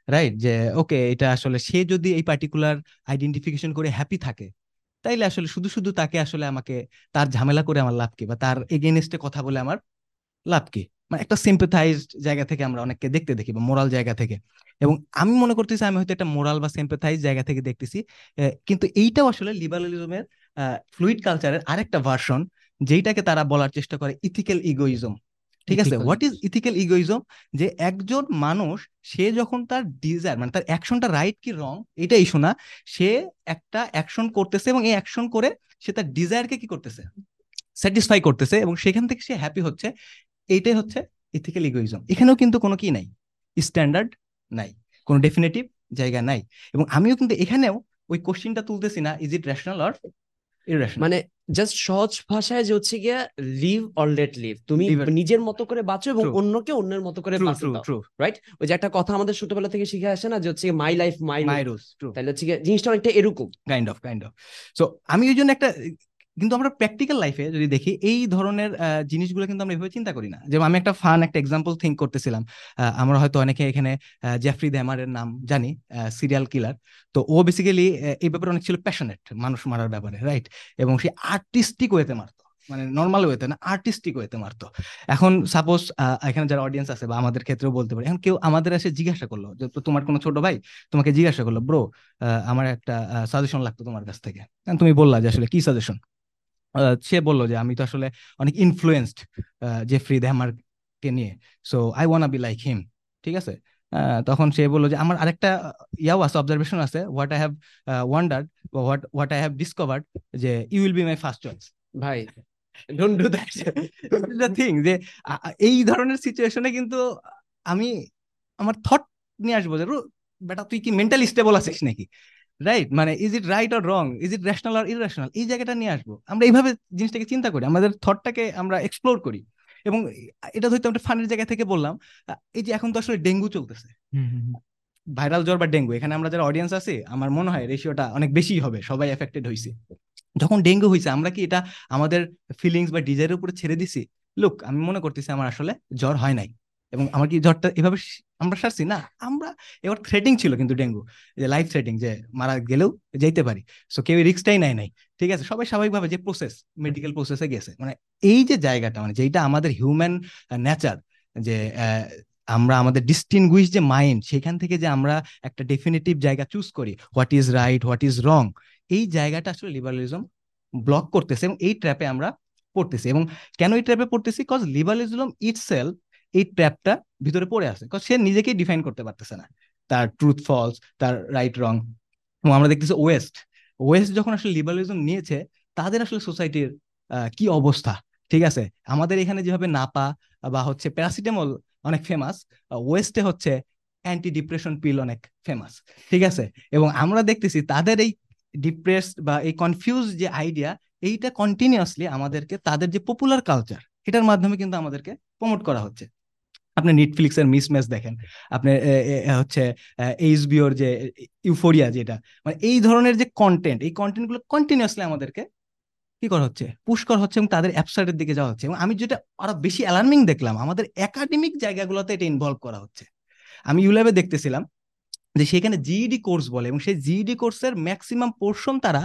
রাইট যে ওকে এটা আসলে সে যদি এই পার্টিকুলার আইডেন্টিফিকেশন করে হ্যাপি থাকে, তাইলে আসলে শুধু শুধু তাকে আসলে আমাকে তার ঝামেলা করে আমার লাভ কি? বা তার এগেনস্টে কথা বলে আমার লাভ কি? মানে একটা সিম্পেথাইজড জায়গা থেকে আমরা অনেককে দেখতে দেখি বা মোরাল জায়গা থেকে। এবং আমি মনে করতেছি আমি হয়তো একটা মোরাল বা সিম্পেথাইজ জায়গা থেকে দেখতেছি। কিন্তু এইটাও আসলে লিবারালিজমের ফ্লুইড কালচারের আরেকটা ভার্সন যেইটাকে তারা বলার চেষ্টা করে ইথিক্যাল ইগোইজম ঠিক আছে? হোয়াট ইজ ইথিক্যাল ইগোইজম যে একজন মানুষ সে যখন তার ডিজায়ার মানে তার অ্যাকশনটা রাইট কি রং এটাই ইস্যু না সে একটা অ্যাকশন করতেছে এবং এই অ্যাকশন করে সে তার ডিজায়ারকে কি করতেছে? স্যাটিসফাই করতেছে এবং সেখান থেকে সে হ্যাপি হচ্ছে। এইটাই হচ্ছে ইথিক্যাল ইগোইজম এখানেও কিন্তু কোনো কি নাই? স্ট্যান্ডার্ড নাই। কোনো ডেফিনেটিভ জায়গা নাই। এবং আমিও কিন্তু এখানেও ওই কোশ্চিনটা তুলতেছি না ইজ ইট রেশনাল অর মানে জাস্ট সহজ ভাষায় যে হচ্ছে গিয়া লিভ অর লেট লিভ তুমি নিজের মতো করে বাঁচো এবং অন্যকে অন্যের মতো করে বাঁচো রাইট ওই যে একটা কথা আমাদের ছোটবেলা থেকে শিখে আসে না যে হচ্ছে my life my my rules তাহলে হচ্ছে জিনিসটা অনেকটা এরকম। Kind of kind of so আমি ওই জন্য একটা কিন্তু আমরা প্র্যাকটিক্যাল লাইফে যদি দেখি, এই ধরনের জিনিসগুলো কিন্তু আমরা এভাবে চিন্তা করি না। যেমন আমি একটা ফান একটা এক্সাম্পল থিঙ্ক করতেছিলাম। আমরা হয়তো অনেকে এখানে জেফরি দ্যামারের নাম জানি সিরিয়াল কিলার তো ও বেসিক্যালি এই ব্যাপারে অনেক ছিল প্যাশনেট মানুষ মারার ব্যাপারে রাইট এবং সে আর্টিস্টিক ওয়েতে মারতো। মানে নর্মাল ওয়েতে না আর্টিস্টিক ওয়েতে মারতো। এখন সাপোজ এখানে যারা অডিয়েন্স আছে বা আমাদের ক্ষেত্রেও বলতে পারে, এখন কেউ আমাদের এসে জিজ্ঞাসা করল যে তোমার কোনো ছোট ভাই? তোমাকে জিজ্ঞাসা করল ব্রো আমার একটা সাজেশন লাগতো তোমার কাছ থেকে। তুমি বললা যে, আসলে কি সাজেশন সে বলল যে আমি তো আসলে অনেক ইনফ্লুয়েন্সড জেফ্রি কে নিয়ে। So I wanna be like him ঠিক আছে? তখন সে বলল যে আমার আরেকটা ইয়াও আছে অবজারভেশন আছে। What I have wondered what what I have discovered যে you will be my first choice bhai don't do that the thing যে এই ধরনের সিচুয়েশনে কিন্তু আমি আমার থট নিয়ে আসব যে "রু- বেটা তুই কি মেন্টালি স্টেবল আছিস নাকি? রাইট মানে is it right or wrong is it rational or irrational এই জায়গাটা নিয়ে আসব। আমরা এইভাবে জিনিসটাকে চিন্তা করি আমাদের থটটাকে আমরা এক্সপ্লোর করি। এবং এটা হয়তো আমরা ফানের জায়গা থেকে বললাম এই যে এখন তো আসলে ডেঙ্গু চলতেছে। ভাইরাল জ্বর বা ডেঙ্গু এখানে আমরা যারা অডিয়েন্স আছে আমার মনে হয় রেশিওটা অনেক বেশি হবে সবাই এফেক্টেড হয়েছে যখন ডেঙ্গু হয়েছে আমরা কি এটা আমাদের ফিলিংস বা ডিজাইরের উপরে ছেড়ে দিছি? লোক আমি মনে করতেছি আমার আসলে জ্বর হয় নাই। এবং আমার কি জ্বরটা এভাবে আমরা সারছি? না, আমরা, এবার থ্রেটিং ছিল কিন্তু ডেঙ্গু যে লাইফ থ্রেটিং যে মারা গেলেও যেতে পারি। সো কেউ রিস্কটাই নেয় নাই, ঠিক আছে? সবাই স্বাভাবিকভাবে যে প্রসেস মেডিকেল প্রসেসে গেছে। মানে এই যে জায়গাটা মানে যেটা আমাদের হিউম্যান নেচার যে আমরা আমাদের ডিস্টিংগুইশ যে মাইন্ড সেখান থেকে যে আমরা একটা ডেফিনেটিভ জায়গা চুজ করি what is right what is wrong এই জায়গাটা আসলে লিবারালিজম ব্লক করতেছে এবং এই ট্র্যাপে আমরা পড়তেছি। এবং কেন এই ট্র্যাপে পড়তেছি? কজ লিবারালিজম ইটসেলফ এই ট্র্যাপটা ভিতরে পড়ে আছে। সে নিজেকেই ডিফাইন করতে পারতেছে না। তার ট্রুথ ফলস তার রাইট রং এবং আমরা দেখতেছি ওয়েস্ট ওয়েস্ট যখন আসলে লিবারালিজম নিয়েছে, তাদের আসলে সোসাইটির কি অবস্থা? ঠিক আছে? আমাদের এখানে যেভাবে নাপা বা হচ্ছে প্যারাসিটামল অনেক ফেমাস ওয়েস্টে হচ্ছে অ্যান্টি ডিপ্রেশন পিল অনেক ফেমাস ঠিক আছে? এবং আমরা দেখতেছি তাদের এই ডিপ্রেস বা এই কনফিউজ যে আইডিয়া এইটা কন্টিনিউয়াসলি আমাদেরকে তাদের যে পপুলার কালচার এটার মাধ্যমে কিন্তু আমাদেরকে প্রমোট করা হচ্ছে। আপনি নেটফ্লিক্স এর মিসম্যাচ দেখেন। আপনি হচ্ছে এইচবিওর যে ইউফোরিয়া যেটা মানে এই ধরনের যে কন্টেন্ট এই কন্টেন্টগুলো কন্টিনিউয়াসলি আমাদেরকে কি করা হচ্ছে? পুশ করা হচ্ছে এবং তাদের অ্যাপসাইডের দিকে যাওয়া হচ্ছে। এবং আমি যেটা আরও বেশি অ্যালার্মিং দেখলাম, আমাদের একাডেমিক জায়গাগুলোতে এটা ইনভলভ করা হচ্ছে। আমি ইউল্যাবে দেখতেছিলাম যে সেখানে জিইডি কোর্স বলে, এবং সেই জিইডি কোর্সের ম্যাক্সিমাম পোর্শন তারা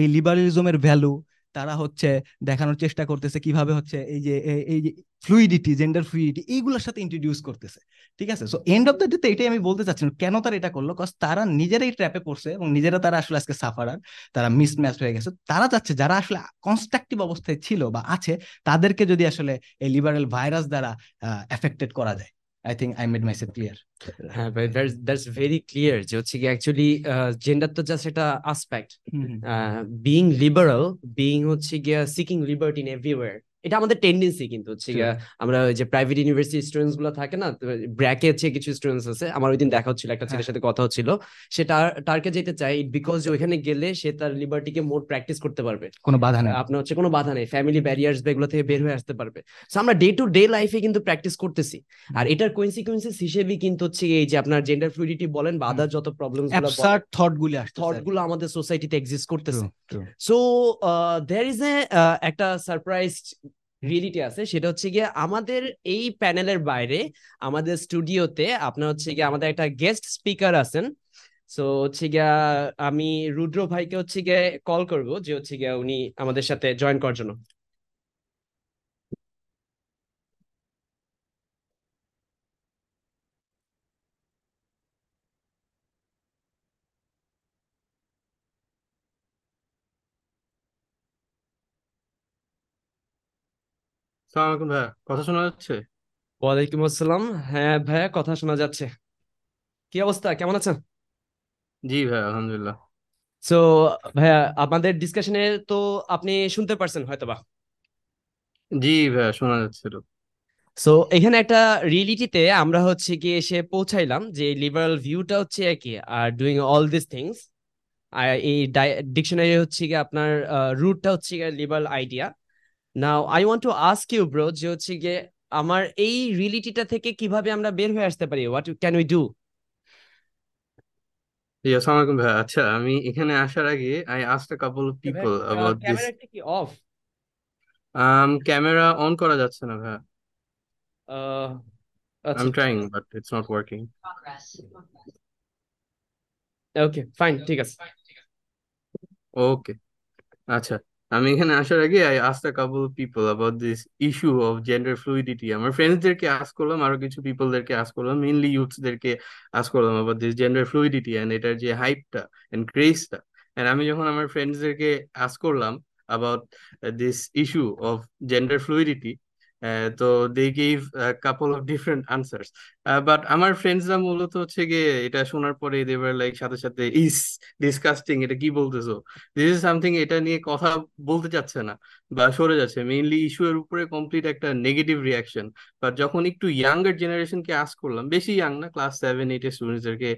এই লিবারালিজমের ভ্যালু তারা হচ্ছে দেখানোর চেষ্টা করতেছে কীভাবে হচ্ছে এই যে এই- যে ফ্লুইডিটি জেন্ডার ফ্লুইডিটি এইগুলোর সাথে ইন্ট্রোডিউস করতেছে। ঠিক আছে? So end of the day এটাই আমি বলতে চাচ্ছি কেন তারা এটা করল? কজ তারা নিজেরাই ট্র্যাপে পড়ছে এবং নিজেরা তারা আসলে আজকে সাফারার তারা মিসম্যাচ হয়ে গেছে। তারা চাচ্ছে যারা আসলে কনস্ট্রাকটিভ অবস্থায় ছিল বা আছে, তাদেরকে যদি আসলে এই লিবারেল ভাইরাস দ্বারা এফেক্টেড করা যায়। I think I made myself clear হ্যাঁ ভাই দ্যাটস দ্যাটস ভেরি ক্লিয়ার যে হচ্ছে কি অ্যাকচুয়ালি জেন্ডার তো জাস্ট একটা আসপেক্ট বিইং লিবারাল বিইং হচ্ছে গিয়া সিকিং লিবার্টি ইন এভরিওয়্যার এটা আমাদের টেন্ডেন্সি কিন্তু হচ্ছে আমরা যে প্রাইভেট ইউনিভার্সিটি স্টুডেন্টসগুলো থাকে না ব্র্যাকে হচ্ছে কিছু স্টুডেন্টস আছে। আমার ওই দিন দেখা হচ্ছিল একটা ছেলের সাথে কথা হচ্ছিল। সে টার্কে যেতে চায় বিকজ ওইখানে গেলে সে তার লিবার্টিকে মোর প্র্যাকটিস করতে পারবে। কোনো বাধা নেই। আপনার হচ্ছে কোনো বাধা নেই। ফ্যামিলি ব্যারিয়ার্স এগুলো থেকে বের হয়ে আসতে পারবে। সো আমরা ডে টু ডে লাইফে কিন্তু প্র্যাকটিস করতেছি। আর এটার কোইন্সিকুয়েন্সেস হিসেবে কিন্তু হচ্ছে এই যে আপনার জেন্ডার ফ্লুইডিটি বলেন বা আদার যত প্রবলেম অ্যাবসার্ড থট গুলি থটগুলো আমাদের সোসাইটিতে এক্সিস্ট করতেছে। সো দেয়ার ইজ এ একটা সারপ্রাইজ রিয়েলিটি আছে, সেটা হচ্ছে গিয়ে আমাদের এই প্যানেলের বাইরে, আমাদের স্টুডিওতে আপনার হচ্ছে গিয়ে আমাদের একটা গেস্ট স্পিকার আছেন। সো হচ্ছে গিয়া আমি রুদ্র ভাইকে হচ্ছে গিয়ে কল করব, যে হচ্ছে গিয়া উনি আমাদের সাথে জয়েন করার জন্য। সালাম আলাইকুম ভাইয়া কথা শোনা যাচ্ছে? ওয়ালাইকুম আসসালাম। হ্যাঁ ভাইয়া কথা শোনা যাচ্ছে। কি অবস্থা? কেমন আছেন? জি ভাইয়া আলহামদুলিল্লাহ। সো ভাইয়া আমাদের ডিসকাশনে তো আপনি শুনতে পারছেন হয়তোবা। জি ভাইয়া শোনা যাচ্ছিল সো এখানে একটা রিয়েলিটিতে আমরা হচ্ছে গিয়ে এসে পৌঁছাইলাম যে লিবারাল ভিউটা হচ্ছে কি আর ডুইং অল দিস থিংস আর এই ডিকশনারি হচ্ছে গিয়ে আপনার রুটটা হচ্ছে গিয়ে liberal idea now I want to ask you bro যে হচ্ছে গিয়ে আমার এই রিয়েলিটিটা থেকে কীভাবে আমরা বের হয়ে আসতে পারি? হোয়াট ক্যান উই ডু জি আসসালামু ভাইয়া আচ্ছা আমি এখানে আসার আগে I asked a couple of people about this ক্যামেরাটা কি অফ um ক্যামেরা অন করা যাচ্ছে না ভাইয়া আচ্ছা। I am trying but it's not working okay fine ঠিক আছে। ওকে আচ্ছা। আমি এখানে আসার আগে I asked a couple people about this issue of gender fluidity আমার ফ্রেন্ডসদেরকে আস্ক করলাম, আরও কিছু পিপলদেরকে আস্ক করলাম মেইনলি ইউথসদেরকে আস্ক করলাম about this gender fluidity and এটার যে হাইপটা এন্ড ক্রেজটা এন্ড আমি যখন আমার ফ্রেন্ডসদেরকে আস্ক করলাম about this issue of gender fluidity তো they gave couple of different answers but আমার ফ্রেন্ডসরা মূলত হচ্ছে গিয়ে এটা শোনার পরে দেবার লাইক সাথে সাথে, ইস ডিসকাস্টিং এটা কি বলতেছো? দিস ইজ সামথিং এটা নিয়ে কথা বলতে চাচ্ছে না বা সরে যাচ্ছে। মেইনলি ইস্যু এর উপরে কমপ্লিট একটা নেগেটিভ রিয়াকশন বাট যখন একটু ইয়াঙ্গার জেনারেশনকে আস করলাম, বেশি ইয়াং না ক্লাস সেভেন এইট এর স্টুডেন্টসদেরকে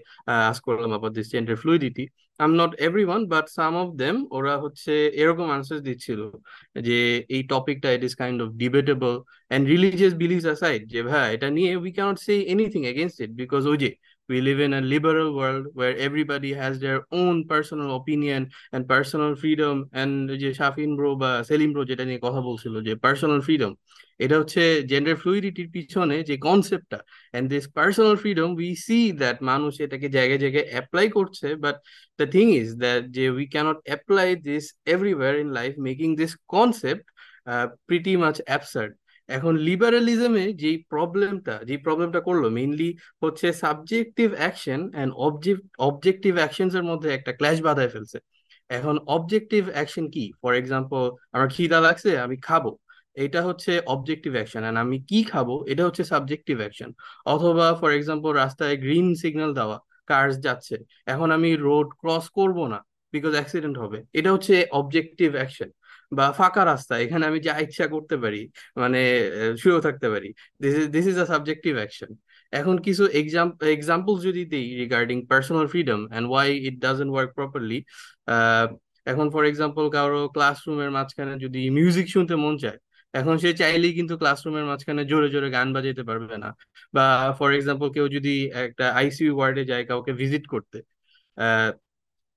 আস করলাম আবার this gender fluidity um not everyone but some of them ওরা হচ্ছে এরকম আনসার দিচ্ছিল যে, এই টপিকটা it is kind of debatable and religious believes aside যে ভাই, এটা নিয়ে we can't say anything against it because ওই যে we live in a liberal world where everybody has their own personal opinion and personal freedom. And যে Shafin bro বা Selim bro যেটা নিয়ে কথা বলছিল যে পার্সোনাল ফ্রিডম এটা হচ্ছে জেন্ডার ফ্লুইডিটির পিছনে যে কনসেপ্টটা and this personal freedom we see that মানুষ এটাকে জায়গায় জায়গায় অ্যাপ্লাই করছে but the thing is that যে we can't apply this everywhere in life making this concept pretty much absurd এখন লিবারালিজমে যেই প্রবলেমটা যেই প্রবলেমটা করল মেইনলি হচ্ছে subjective action and object objective actions এর মধ্যে একটা ক্ল্যাশ বাধায় ফেলছে। এখন অবজেক্টিভ অ্যাকশন কি? ফর এক্সাম্পল আমার খিদা লাগছে, আমি খাব। এটা হচ্ছে অবজেক্টিভ অ্যাকশন অ্যান্ড আমি কি খাব? এটা হচ্ছে সাবজেক্টিভ অ্যাকশন অথবা ফর এক্সাম্পল রাস্তায় গ্রিন সিগন্যাল দেওয়া কার্স যাচ্ছে। এখন আমি রোড ক্রস করব না বিকজ অ্যাক্সিডেন্ট হবে। এটা হচ্ছে অবজেক্টিভ অ্যাকশন বা ফাঁকা রাস্তা, এখানে আমি যা ইচ্ছা করতে পারি মানে শুয়েও থাকতে পারি। This is this is a subjective action এখন কিছু এক্সাম্পল যদি দিই regarding personal freedom and why it doesn't work properly এখন ফর এক্সাম্পল কারও ক্লাসরুমের মাঝখানে যদি মিউজিক শুনতে মন চায়, এখন সে চাইলেই কিন্তু ক্লাসরুমের মাঝখানে জোরে জোরে গান বাজাইতে পারবে না। বা ফর এক্সাম্পল কেউ যদি একটা আইসিইউ ওয়ার্ডে যায় কাউকে ভিজিট করতে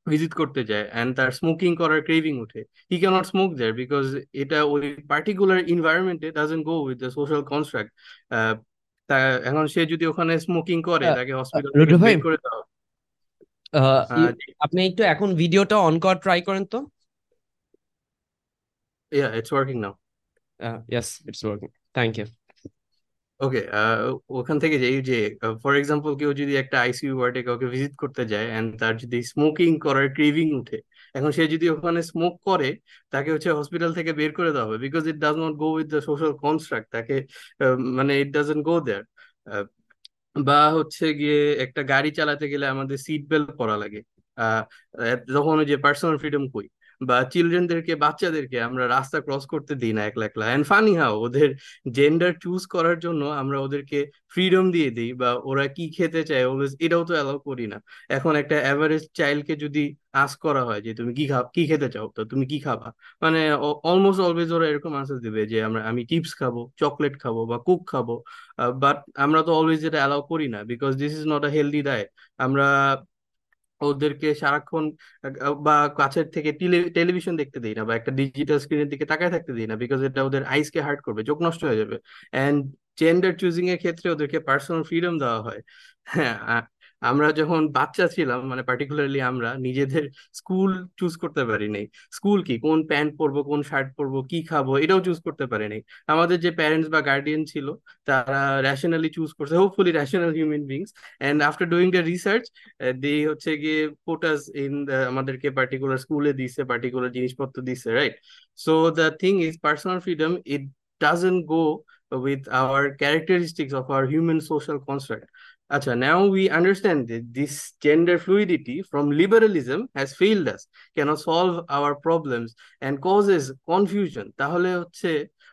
ভিজিট করতে যায় অ্যান্ড তার স্মোকিং করার ক্রেভিং উঠে he can't smoke there because এটা ওই particular ইনভায়রনমেন্টে doesn't go with the social construct তা এখন সে যদি ওখানে স্মোকিং করে তাকে হসপিটাল করে আহ, আহ, আপনি একটু এখন ভিডিওটা অন করার ট্রাই করেন তো। Yeah it's working now yes it's working thank you okay ওখান থেকে যে এই যে ফর এক্সাম্পল কেউ যদি একটা আইসিইউ ওয়ার্ডে কাউকে ভিজিট করতে যায় এন্ড তার যদি স্মোকিং করার ক্রেভিং উঠে, এখন সে যদি ওখানে স্মোক করে, তাকে হচ্ছে হসপিটাল থেকে বের করে দেওয়া হবে because it does not go with the social construct তাকে মানে ইট ডাজন্ট গো দেয়ার বা হচ্ছে গিয়ে একটা গাড়ি চালাতে গেলে আমাদের সিট বেল্ট পরা লাগে। ওই যে পার্সোনাল ফ্রিডম কই বা চিলড্রেনদেরকে বাচ্চাদেরকে আমরা রাস্তা ক্রস করতে দিই না একলা একলা। এন্ড ফানি হাও ওদের জেন্ডার চুজ করার জন্য আমরা ওদেরকে ফ্রিডম দিয়ে দিই বা ওরা কি খেতে চায় অলওয়েজ এটাও তো অ্যালাউ করি না। এখন একটা অ্যাভারেজ চাইল্ডকে যদি আস্ক করা হয় যে, তুমি কি খা কি খেতে চাও? তো তুমি কি খাবা? মানে অলমোস্ট অলওয়েজ ওরা এরকম আনসার দিবে যে, আমরা, আমি চিপস খাব চকলেট খাব বা কুক খাব। বাট আমরা তো অলওয়েজ এটা অ্যালাউ করি না because this is not a healthy diet আমরা ওদেরকে সারাক্ষণ বা কাছের থেকে টেলিভিশন দেখতে দিই না বা একটা ডিজিটাল স্ক্রিনের দিকে তাকায় থাকতে দিই না বিকজ এটা ওদের আইসকে হার্ট করবে, চোখ নষ্ট হয়ে যাবে। অ্যান্ড জেন্ডার চুজিং এর ক্ষেত্রে ওদেরকে পার্সোনাল ফ্রিডম দেওয়া হয়। হ্যাঁ আমরা যখন বাচ্চা ছিলাম মানে পার্টিকুলারলি আমরা, নিজেদের স্কুল চুজ করতে পারি নাই। স্কুল কি? কোন প্যান্ট পরবো, কোন শার্ট পরবো, কি খাব, এটাও চুজ করতে পারি নাই। আমাদের যে প্যারেন্টস বা গার্ডিয়ান ছিল, তারা রেশনালি চুজ করছে hopefully rational human beings and after doing the research the হচ্ছে গিয়ে পোটাস ইন আমাদেরকে পার্টিকুলার স্কুলে দিছে পার্টিকুলার জিনিসপত্র দিছে right so the thing is personal freedom it doesn't go with our characteristics of our human social construct. Acha, now we understand that this gender fluidity from liberalism has failed us, cannot solve our problems and causes confusion. তাহলে হচ্ছে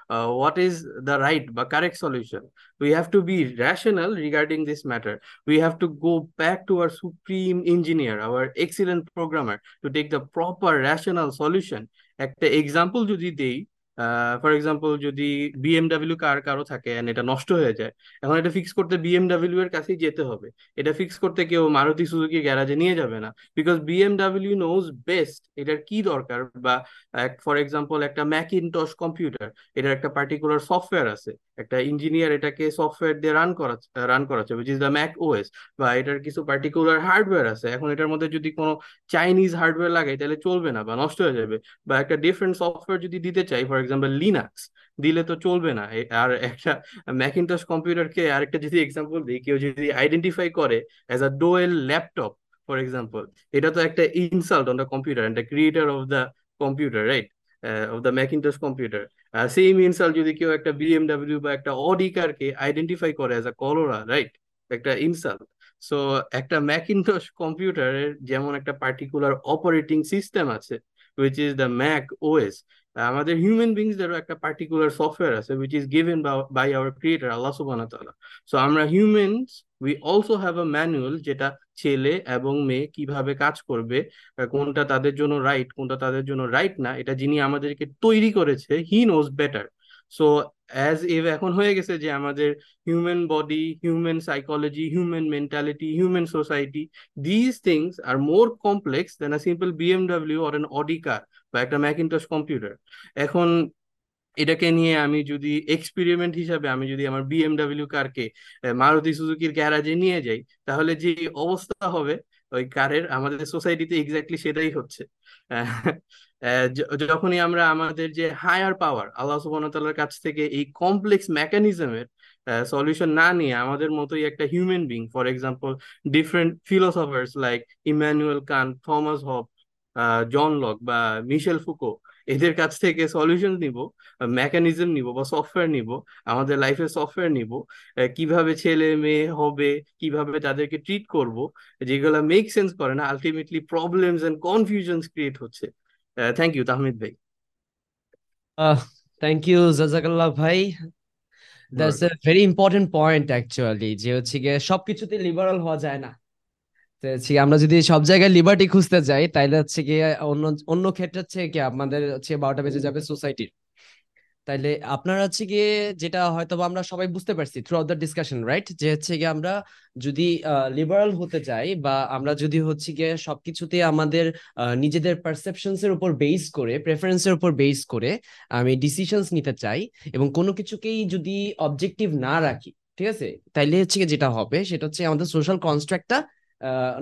uh, what is the right বা correct solution? We have to be rational regarding this matter. We have to go back to our supreme engineer, our excellent programmer to take the proper rational solution. একটা example যদি দেই for example যদি BMW car কারও থাকে এটা নষ্ট হয়ে যায়, এখন এটা ফিক্স করতে বিএমডাব্লিউ এর কাছেই যেতে হবে। এটা ফিক্স করতে কেউ মারুতি সুজুকি গ্যারাজে নিয়ে যাবে না। বিকজ বিএমডাব্লিউ নোজ বেস্ট এটার কি দরকার বা ফর এক্সাম্পল একটা ম্যাকিনটস কম্পিউটার এটার একটা পার্টিকুলার সফটওয়্যার আছে। একটা ইঞ্জিনিয়ার এটাকে সফটওয়্যার দিয়ে রান করা রান করাচ্ছে which is the Mac OS বা এটার কিছু পার্টিকুলার হার্ডওয়্যার আছে। এখন এটার মধ্যে যদি কোনো চাইনিজ হার্ডওয়্যার লাগে তাহলে চলবে না বা নষ্ট হয়ে যাবে। বা একটা ডিফারেন্ট সফটওয়্যার যদি দিতে চাই ফর এক্সাম্পল লিনাক্স দিলে তো চলবে না। আর একটা ম্যাকিনটস কম্পিউটারকে আরেকটা যদি এক্সাম্পল দিই, কেউ যদি আইডেন্টিফাই করে as a Dell laptop for example এটা তো একটা insult on the computer and the creator of the computer right of the Macintosh computer same insult যদি কেউ একটা বিএমডাব্লিউ বা একটা অডি কারকে আইডেন্টিফাই করে অ্যাজ আ কলোরা রাইট একটা ইনসাল্ট সো একটা ম্যাকিনটশ কম্পিউটারের যেমন একটা পার্টিকুলার অপারেটিং সিস্টেম আছে which is the Mac OS আমাদের হিউম্যান বিংসদেরও একটা পার্টিকুলার সফটওয়্যার আছে which is given by our creator আল্লাহ সুবহানাহু তাআলা। সো আমরা humans we also have a manual যেটা ছেলে এবং মেয়ে কীভাবে কাজ করবে কোনটা তাদের জন্য রাইট কোনটা তাদের জন্য রাইট না, এটা যিনি আমাদেরকে তৈরি করেছে he knows better so as এভ এখন হয়ে গেছে যে আমাদের human body human psychology human mentality human these things are more complex than a simple BMW or an Audi car বা একটা ম্যাকিনটশ কম্পিউটার এখন এটাকে নিয়ে আমি যদি এক্সপেরিমেন্ট হিসাবে আমি যদি আমার বিএমডাব্লিউ কারকে মারুতি সুজুকির গ্যারাজে নিয়ে যাই, তাহলে যে অবস্থা হবে, ওই কারের আমাদের সোসাইটিতে এক্স্যাক্টলি সেটাই হচ্ছে। যখনই আমরা আমাদের যে হায়ার পাওয়ার আল্লাহ সুবহানাহু কাছ থেকে এই কমপ্লেক্স মেকানিজমের সলিউশন না নিয়ে আমাদের মতোই একটা human being for example different philosophers like Immanuel Kant Thomas Hobbes John Locke বা মিশেল ফুকো এদের কাছ থেকে সলিউশন নিব মেকানিজম নিব বা সফটওয়্যার নিব আমাদের লাইফের সফটওয়্যার নিব কীভাবে ছেলে মেয়ে হবে কীভাবে তাদেরকে ট্রিট করব যেগুলো মেক সেন্স করে না ultimately problems and confusions create হচ্ছে। থ্যাংক ইউ তাহমিদ ভাই। থ্যাংক ইউ জাজাকাল্লাহ ভাই। That's a very important point actually যে হচ্ছে গিয়ে সবকিছুতে লিবারাল হওয়া যায় না। হচ্ছে আমরা যদি সব জায়গায় লিবার্টি খুঁজতে যাই তাহলে হচ্ছে গিয়ে অন্য অন্য ক্ষেত্রে হচ্ছে কি আমাদের হচ্ছে বারোটা বেজে যাবে সোসাইটির তাইলে আপনার হচ্ছে গিয়ে যেটা হয়তো আমরা সবাই বুঝতে পারছি throughout the discussion right যে হচ্ছে গিয়ে আমরা যদি লিবারাল হতে চাই বা আমরা যদি হচ্ছে গিয়ে সবকিছুতে আমাদের নিজেদের পারসেপশনস এর উপর বেস করে প্রেফারেন্সের উপর বেস করে আমি ডিসিশনস নিতে চাই এবং কোনো কিছুকেই যদি অবজেক্টিভ না রাখি, ঠিক আছে? তাইলে হচ্ছে গিয়ে যেটা হবে সেটা হচ্ছে আমাদের সোশ্যাল কনস্ট্রাক্টটা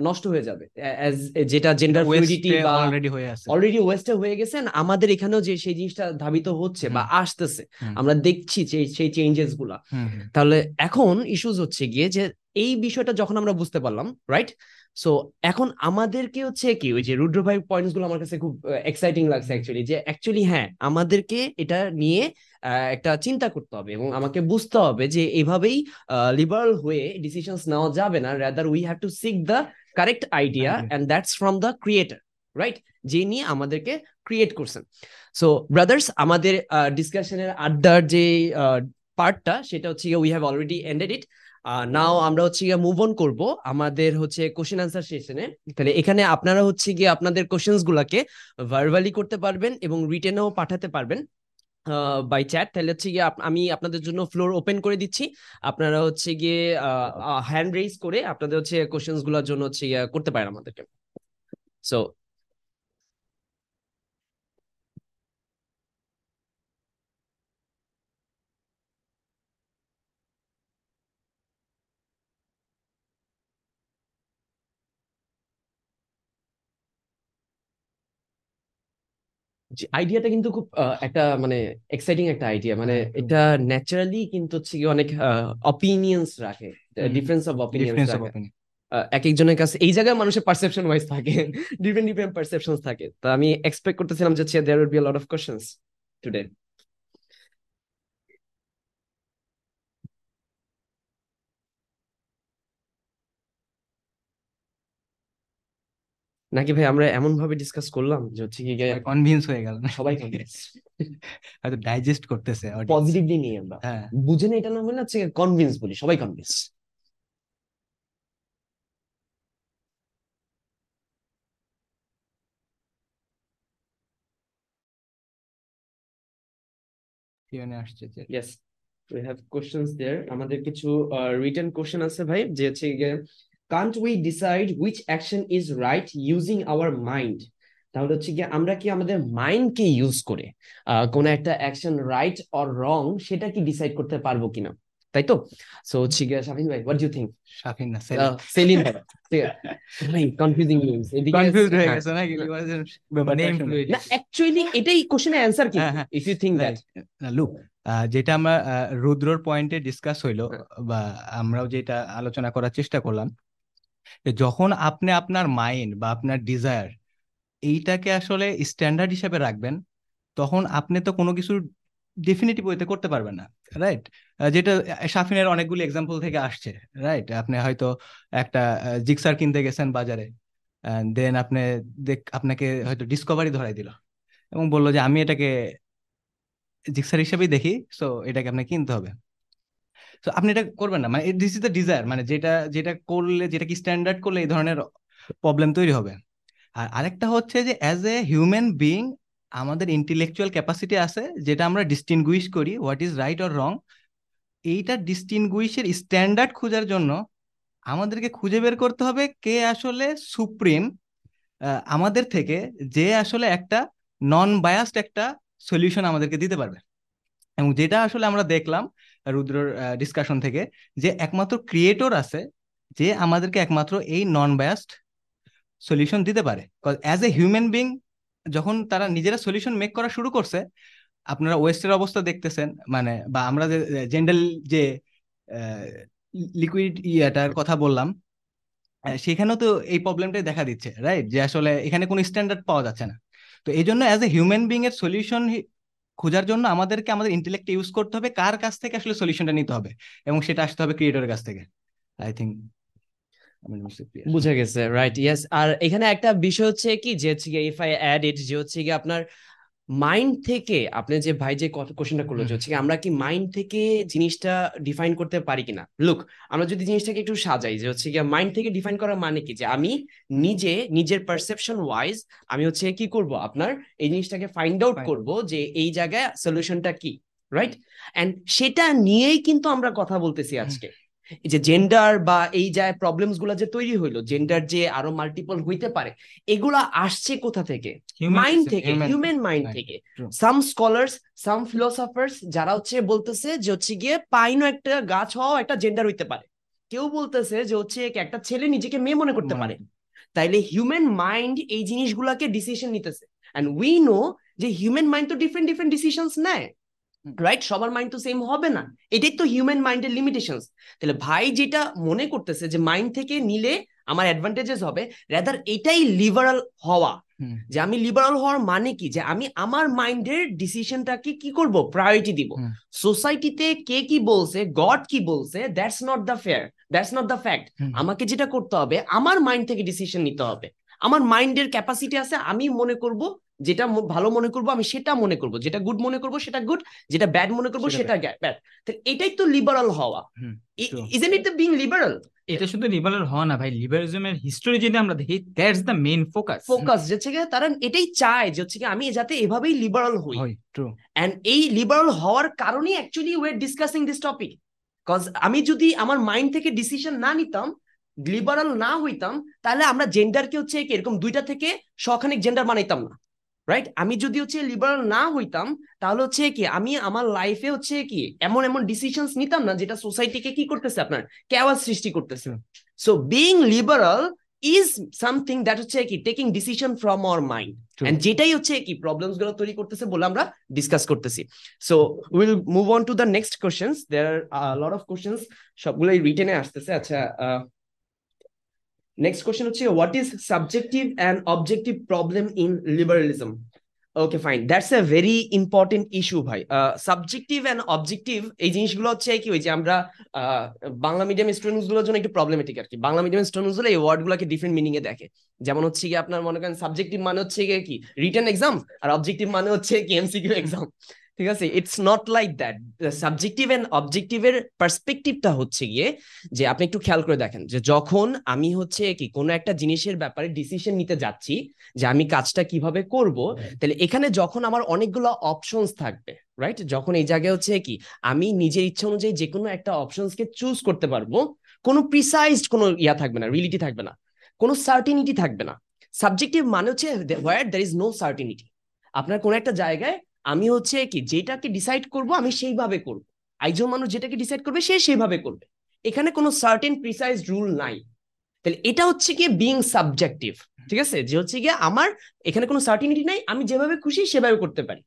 নষ্ট হয়ে যাবে। অ্যাজ যেটা জেন্ডার ফ্লুইডিটি বা অলরেডি হয়ে আছে। অলরেডি ওয়েস্টে হয়ে গেছে আমাদের এখানেও যে সেই জিনিসটা ধাবিত হচ্ছে বা আসতেছে আমরা দেখছি যে সেই চেঞ্জেসগুলা। তাহলে এখন ইস্যুস হচ্ছে গিয়ে যে এই বিষয়টা যখন আমরা বুঝতে পারলাম রাইট সো এখন আমাদেরকে হচ্ছে কি ওই যে রুদ্র ভাই পয়েন্টসগুলো আমার কাছে খুব এক্সাইটিং লাগছে অ্যাকচুয়ালি যে অ্যাকচুয়ালি হ্যাঁ আমাদেরকে এটা নিয়ে একটা চিন্তা করতে হবে এবং আমাকে বুঝতে হবে যে এভাবেই লিবারাল হয়ে ডিসিশনস নেওয়া যাবে না rather we have to seek the correct idea. And that's from the creator right যে নিয়ে আমাদেরকে ক্রিয়েট করছেন। সো ব্রাদার্স আমাদের ডিসকাশনের আড্ডার যে পার্টটা সেটা হচ্ছে we have already ended it now আমরা হচ্ছে গিয়ে মুভ অন করব। আমাদের হচ্ছে কোশ্চেন আনসার সেশনে তাহলে এখানে আপনারা হচ্ছে গিয়ে আপনাদের কোশ্চেন্স গুলাকে ভার্বালি করতে পারবেন এবং রিটেনেও পাঠাতে পারবেন বাই চ্যাট তাহলে হচ্ছে গিয়ে আমি আপনাদের জন্য ফ্লোর ওপেন করে দিচ্ছি। আপনারা হচ্ছে গিয়ে হ্যান্ড রেইজ করে আপনাদের হচ্ছে কোশ্চেন্সগুলোর জন্য হচ্ছে করতে পারেন আমাদেরকে। সো আইডিয়াটা কিন্তু খুব একটা মানে এক্সাইটিং একটা আইডিয়া মানে এটা ন্যাচারালি কিন্তু হচ্ছে কি অনেক অপিনিয়ন্স রাখে। ডিফারেন্স অফ অপিনিয়ন্স রাখে। এক একজনের কাছে এই জায়গায় মানুষের পারসেপশন ওয়াইজ থাকে ডিফারেন্ট ডিফারেন্ট পারসেপশন থাকে। তো আমি এক্সপেক্ট করতেছিলাম যে there will be a lot of questions today নাকি ভাই আমরা এমন ভাবে ডিসকাস করলাম যে হচ্ছে কি কনভিন্স হয়ে গেল সবাই হয়তো ডাইজেস্ট করতেছে। পজিটিভলি নিয়ে আমরা। হ্যাঁ। বুঝে না এটা না বলে হচ্ছে কনভিন্স বলি সবাই কনভিন্স আসছে যে questions there. আমাদের কিছু রিটেন কোশ্চেন আছে ভাই যে হচ্ছে গিয়ে we decide decide which action is right using our mind? তাহলে হচ্ছে গিয়ে আমরা কি আমাদের মাইন্ডকে ইউজ করে কোনো একটা অ্যাকশন রাইট অর রং সেটা কি ডিসাইড করতে পারব কিনা? তাই তো? সো হচ্ছে গিয়ে শাহিন ভাই হোয়াট ইউ থিঙ্ক শাফিন না সেলিন ভাই ভাই কনফিউজিং এদিকে কনফিউজ হয়ে। গেছে নাকি? নেম ফ্লুইড না অ্যাকচুয়ালি এটাই কোশ্চেনের অ্যান্সার কি। If you think that look যেটা আমরা রুদ্রর পয়েন্টে ডিসকাস হইল হ্যাঁ। বা আমরাও যেটা আলোচনা করার চেষ্টা করলাম যখন আপনি আপনার মাইন্ড বা আপনার ডিজায়ার এইটাকে আসলে স্ট্যান্ডার্ড হিসাবে রাখবেন, তখন আপনি তো কোনো কিছুর ডেফিনেটিভ ওয়েতে করতে পারবেন না রাইট যেটা শাফিনের অনেকগুলি এক্সাম্পল থেকে আসছে রাইট আপনি হয়তো একটা জিক্সার কিনতে গেছেন বাজারে দেন আপনি দেখ, আপনাকে হয়তো ডিসকভারি ধরাই দিল এবং বলল যে, আমি এটাকে জিক্সার হিসেবেই দেখি সো এটাকে আপনাকে কিনতে হবে। তো আপনি এটা করবেন না। মানে দিস ইজ দ্য ডিজায়ার মানে যেটা যেটা করলে, যেটা কি স্ট্যান্ডার্ড করলে এই ধরনের প্রবলেম তৈরি হবে। আর আরেকটা হচ্ছে যে অ্যাজ এ হিউম্যান বিং আমাদের ইন্টেলেকচুয়াল ক্যাপাসিটি আছে, যেটা আমরা ডিস্টিংগুইশ করি what is right or wrong এইটা ডিস্টিংগুইশের স্ট্যান্ডার্ড খোঁজার জন্য আমাদেরকে খুঁজে বের করতে হবে কে আসলে সুপ্রিম আমাদের থেকে যে আসলে একটা নন বায়াসড একটা সলিউশন আমাদেরকে দিতে পারবে। এবং যেটা আসলে আমরা দেখলাম রুদ্রর ডিসকাশন থেকে যে একমাত্র ক্রিয়েটর আছে যে আমাদেরকে একমাত্র এই নন বায়াসড সলিউশন দিতে পারে। অ্যাজ এ হিউম্যান বিং যখন তারা নিজেরা সলিউশন মেক করা শুরু করছে, আপনারা ওয়েস্টের অবস্থা দেখতেছেন মানে বা আমরা যে জেন্ডাল যে লিকুইড ইয়াটার কথা বললাম সেখানেও তো এই প্রবলেমটাই দেখা দিচ্ছে রাইট যে আসলে এখানে কোনো স্ট্যান্ডার্ড পাওয়া যাচ্ছে না। তো এই জন্য অ্যাজ এ হিউম্যান বিং এর সলিউশন খোঁজার জন্য আমাদেরকে আমাদের ইন্টেলেক্ট ইউজ করতে হবে, কার কাছ থেকে আসলে সলিউশনটা নিতে হবে? এবং সেটা আসতে হবে ক্রিয়েটরের কাছ থেকে। আই থিঙ্ক বুঝে গেছে রাইট ইয়েস আর এখানে একটা বিষয় হচ্ছে কি, যে হচ্ছে ইফ আই অ্যাড ইট যে হচ্ছে আপনার মাইন্ড থেকে আপনি যে ভাই যে কোশ্চেনটা করল যে হচ্ছে আমরা কি মাইন্ড থেকে জিনিসটা ডিফাইন করতে পারি কিনা? লুক আমরা যদি জিনিসটাকে একটু সাজাই যে হচ্ছে গিয়ে মাইন্ড থেকে ডিফাইন করার মানে কি? যে আমি নিজে নিজের পারসেপশন ওয়াইজ আমি হচ্ছে কি করব? আপনার এই জিনিসটাকে ফাইন্ড আউট করব যে এই জায়গায় সলিউশনটা কি রাইট এন্ড সেটা নিয়েই কিন্তু আমরা কথা বলতেছি আজকে। যে জেন্ডার বা এই যে প্রবলেমসগুলা যে তৈরি হইল জেন্ডার যে আরও মাল্টিপল হইতে পারে এগুলা আসছে কোথা থেকে? মাইন্ড থেকে হিউম্যান মাইন্ড থেকে. সাম স্কলার্স সাম ফিলোসফার্স যারা হচ্ছে বলতেছে যে হচ্ছে গিয়ে পাইনও একটা গাছ হওয়া একটা জেন্ডার হইতে পারে। কেউ বলতেছে যে হচ্ছে একটা ছেলে নিজেকে মেয়ে মনে করতে পারে। তাইলে হিউম্যান মাইন্ড এই জিনিসগুলাকে ডিসিশন নিতেছে। অ্যান্ড উই নো যে হিউম্যান মাইন্ড তো ডিফারেন্ট ডিফারেন্ট ডিসিশনস নেয়। রাইট সবার মাইন্ড তো সেম হবে না। এটাই তো হিউম্যান মাইন্ডের লিমিটেশন তাহলে ভাই যেটা মনে করতেছে যে মাইন্ড থেকে নিলে আমার অ্যাডভান্টেজেস হবে রেদার এটাই লিবারাল হওয়া। যে আমি লিবারাল হওয়ার মানে কি? যে আমি আমার মাইন্ডের ডিসিশনটাকে কি করব? প্রায়োরিটি দিব। সোসাইটিতে কে কি বলছে গড কি বলছে that's not the fair that's not the fact আমাকে যেটা করতে হবে আমার মাইন্ড থেকে ডিসিশন নিতে হবে। আমার মাইন্ডের ক্যাপাসিটি আছে আমি মনে করব যেটা ভালো মনে করব আমি সেটা মনে করব। যেটা গুড মনে করব সেটা গুড যেটা ব্যাড মনে করব সেটা ব্যাড এটাই তো লিবারাল হওয়া। ইজেন ইট বিং লিবারাল এটা শুধু লিবারাল হওয়া না ভাই লিবারালিজমের হিস্টোরি যদি আমরা দেখি that's the main focus focus হচ্ছে কি তারা এটাই চায় যে হচ্ছে কি আমি যাতে এভাবেই লিবারাল হই। ট্রু এন্ড এই লিবারাল হওয়ার কারণে actually way discussing this topic cause আমি যদি আমার মাইন্ড থেকে ডিসিশন না নিতাম লিবারাল না হইতাম তাহলে আমরা জেন্ডারকে হচ্ছে এরকম দুইটা থেকে শখানিক জেন্ডার বানাইতাম না। রাইট আমি যদি হচ্ছে লিবারাল না হইতাম তাহলে হচ্ছে কি আমি আমার লাইফে হচ্ছে কি এমন এমন ডিসিশনস নিতাম না যেটা সোসাইটিকে কি করতেছে আপনার? কেওয়াজ সৃষ্টি করতেছে। So being liberal is something that হচ্ছে কি taking decision from our mind and যেটাই হচ্ছে কি প্রবলেমসগুলো তৈরি করতেছে বলে আমরা ডিসকাস করতেছি। So will move on to the next questions there lot of questions সবগুলোই রিটেনে আসতেছে। আচ্ছা নেক্সট কোশ্চেন হচ্ছে what is subjective and objective problem in liberalism okay fine that's a very important issue ভাই। সাবজেক্টিভ অ্যান্ড অবজেক্টিভ এই জিনিসগুলো হচ্ছে কি, ওই যে আমরা বাংলা মিডিয়াম স্টুডেন্টসগুলোর জন্য একটু প্রবলেমেটিক আর কি। বাংলা মিডিয়াম স্টুডেন্টসগুলো এই ওয়ার্ড গুলোকে ডিফারেন্ট মিনিং এ দেখে। যেমন হচ্ছে কি, আপনার মনে করেন সাবজেক্টিভ মানে হচ্ছে কি রিটার্ন এক্সাম আর অবজেক্টিভ মানে হচ্ছে কি এমসিকিউ এক্সাম ঠিক আছে it's not like that subjective and অবজেক্টিভের পার্সপেক্টিভটা হচ্ছে গিয়ে যে আপনি একটু খেয়াল করে দেখেন যে যখন আমি হচ্ছে কি কোনো একটা জিনিসের ব্যাপারে ডিসিশন নিতে যাচ্ছি যে আমি কাজটা কীভাবে করব তাহলে এখানে যখন আমার অনেকগুলো অপশনস থাকবে রাইট যখন এই জায়গায় হচ্ছে কি আমি নিজের ইচ্ছা অনুযায়ী যে কোনো একটা অপশনসকে চুজ করতে পারব কোনো প্রিসাইজড কোনো ইয়া থাকবে না রিলিটি থাকবে না কোনো সার্টিনিটি থাকবে না। সাবজেক্টিভ মানে হচ্ছে where there is no certainty আপনার কোনো একটা জায়গায় আমি হচ্ছে কি, যেটাকে ডিসাইড করব, আমি সেইভাবে করব। একজন মানুষ যেটাকে ডিসাইড করবে, সে সেভাবে করবে। এখানে কোনো সার্টেন প্রিসাইজ রুল নাই। তাহলে এটা হচ্ছে গিয়ে বিং সাবজেক্টিভ ঠিক আছে? যে হচ্ছে গিয়ে আমার এখানে কোনো সার্টিনিটি নাই, আমি যেভাবে খুশি সেভাবে করতে পারি।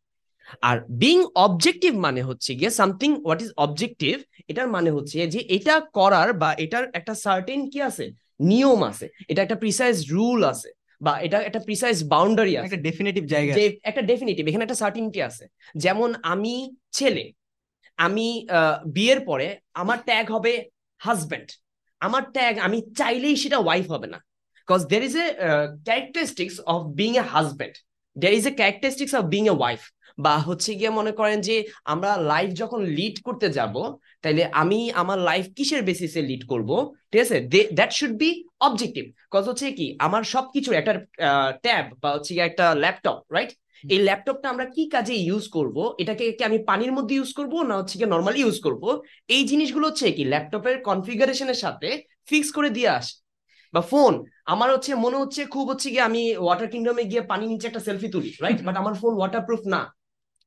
আর বিং অবজেক্টিভ মানে হচ্ছে গিয়ে সামথিং হোয়াট ইজ অবজেক্টিভ এটার মানে হচ্ছে যে এটা করার বা এটার একটা সার্টেন কি আছে? নিয়ম আছে। এটা একটা প্রিসাইজ রুল আছে। বা এটা একটা প্রিসাইজ বাউন্ডারি আছে একটা ডেফিনেটিভ জায়গা যে একটা ডেফিনিটিভ এখানে একটা সার্টিনিটি আছে। যেমন আমি ছেলে আমি বিয়ের পরে আমার ট্যাগ হবে হাজব্যান্ড আমার ট্যাগ আমি চাইলেই সেটা ওয়াইফ হবে না। Because there is a characteristics of being a husband there is a characteristics of being a wife বা হচ্ছে গিয়ে মনে করেন যে আমরা লাইফ যখন লিড করতে যাব তাইলে আমি আমার লাইফ কিসের বেসিসে লিড করব? ঠিক আছে? That should be objective cause হচ্ছে কি আমার সবকিছুর একটা ট্যাব বা হচ্ছে একটা ল্যাপটপ রাইট এই ল্যাপটপটা আমরা কি কাজে ইউজ করব? এটাকে কি আমি পানির মধ্যে ইউজ করব না হচ্ছে কি নর্মালি ইউজ করব? এই জিনিসগুলো হচ্ছে কি ল্যাপটপের কনফিগারেশনের সাথে ফিক্স করে দিয়ে আসে। বা ফোন আমার হচ্ছে মনে হচ্ছে খুব হচ্ছে কি আমি ওয়াটার কিংডমে গিয়ে পানির নিচে একটা সেলফি তুলি রাইট বাট আমার ফোন ওয়াটারপ্রুফ না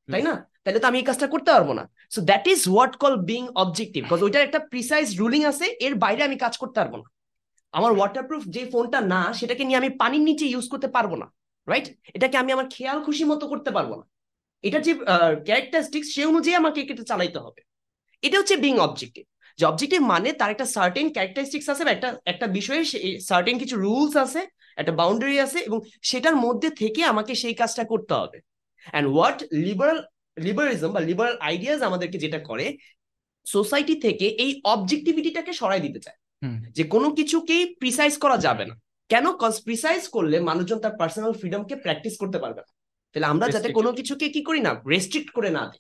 তাই না? তাহলে তো আমি এই কাজটা করতে পারব না। So that is what call being objective because ওইটার একটা প্রিসাইজ রুলিং আছে এর বাইরে আমি কাজ করতে পারব না। আমার ওয়াটারপ্রুফ যে ফোনটা না, সেটাকে নিয়ে আমি পানির নিচে ইউজ করতে পারব না রাইট এটাকে আমি আমার খেয়াল খুশি মতো করতে পারব না। এটা যে ক্যারেক্টারিস্টিক্স সে অনুযায়ী আমাকে এটা চালাইতে হবে। এটা হচ্ছে বিং অবজেক্টিভ যে অবজেক্টিভ মানে তার একটা সার্টেন ক্যারেক্টারিস্টিক্স আছে বা একটা একটা বিষয়ে সার্টেন কিছু রুলস আছে, একটা বাউন্ডারি আছে এবং সেটার মধ্যে থেকে আমাকে সেই কাজটা করতে হবে। অ্যান্ড হোয়াট লিবারাল লিবারালিজম বা লিবারাল আইডিয়াস আমাদেরকে যেটা করে সোসাইটি থেকে এই অবজেক্টিভিটিটাকে সরাই দিতে চায়। যে কোনো কিছুকেই প্রিসাইজ করা যাবে না। কেন? কজ প্রিসাইজ করলে মানুষজন তার পার্সোনাল ফ্রিডমকে প্র্যাকটিস করতে পারবে না। তাহলে আমরা যাতে. কোনো কিছুকে কি করি না রেস্ট্রিক্ট করে না দিই।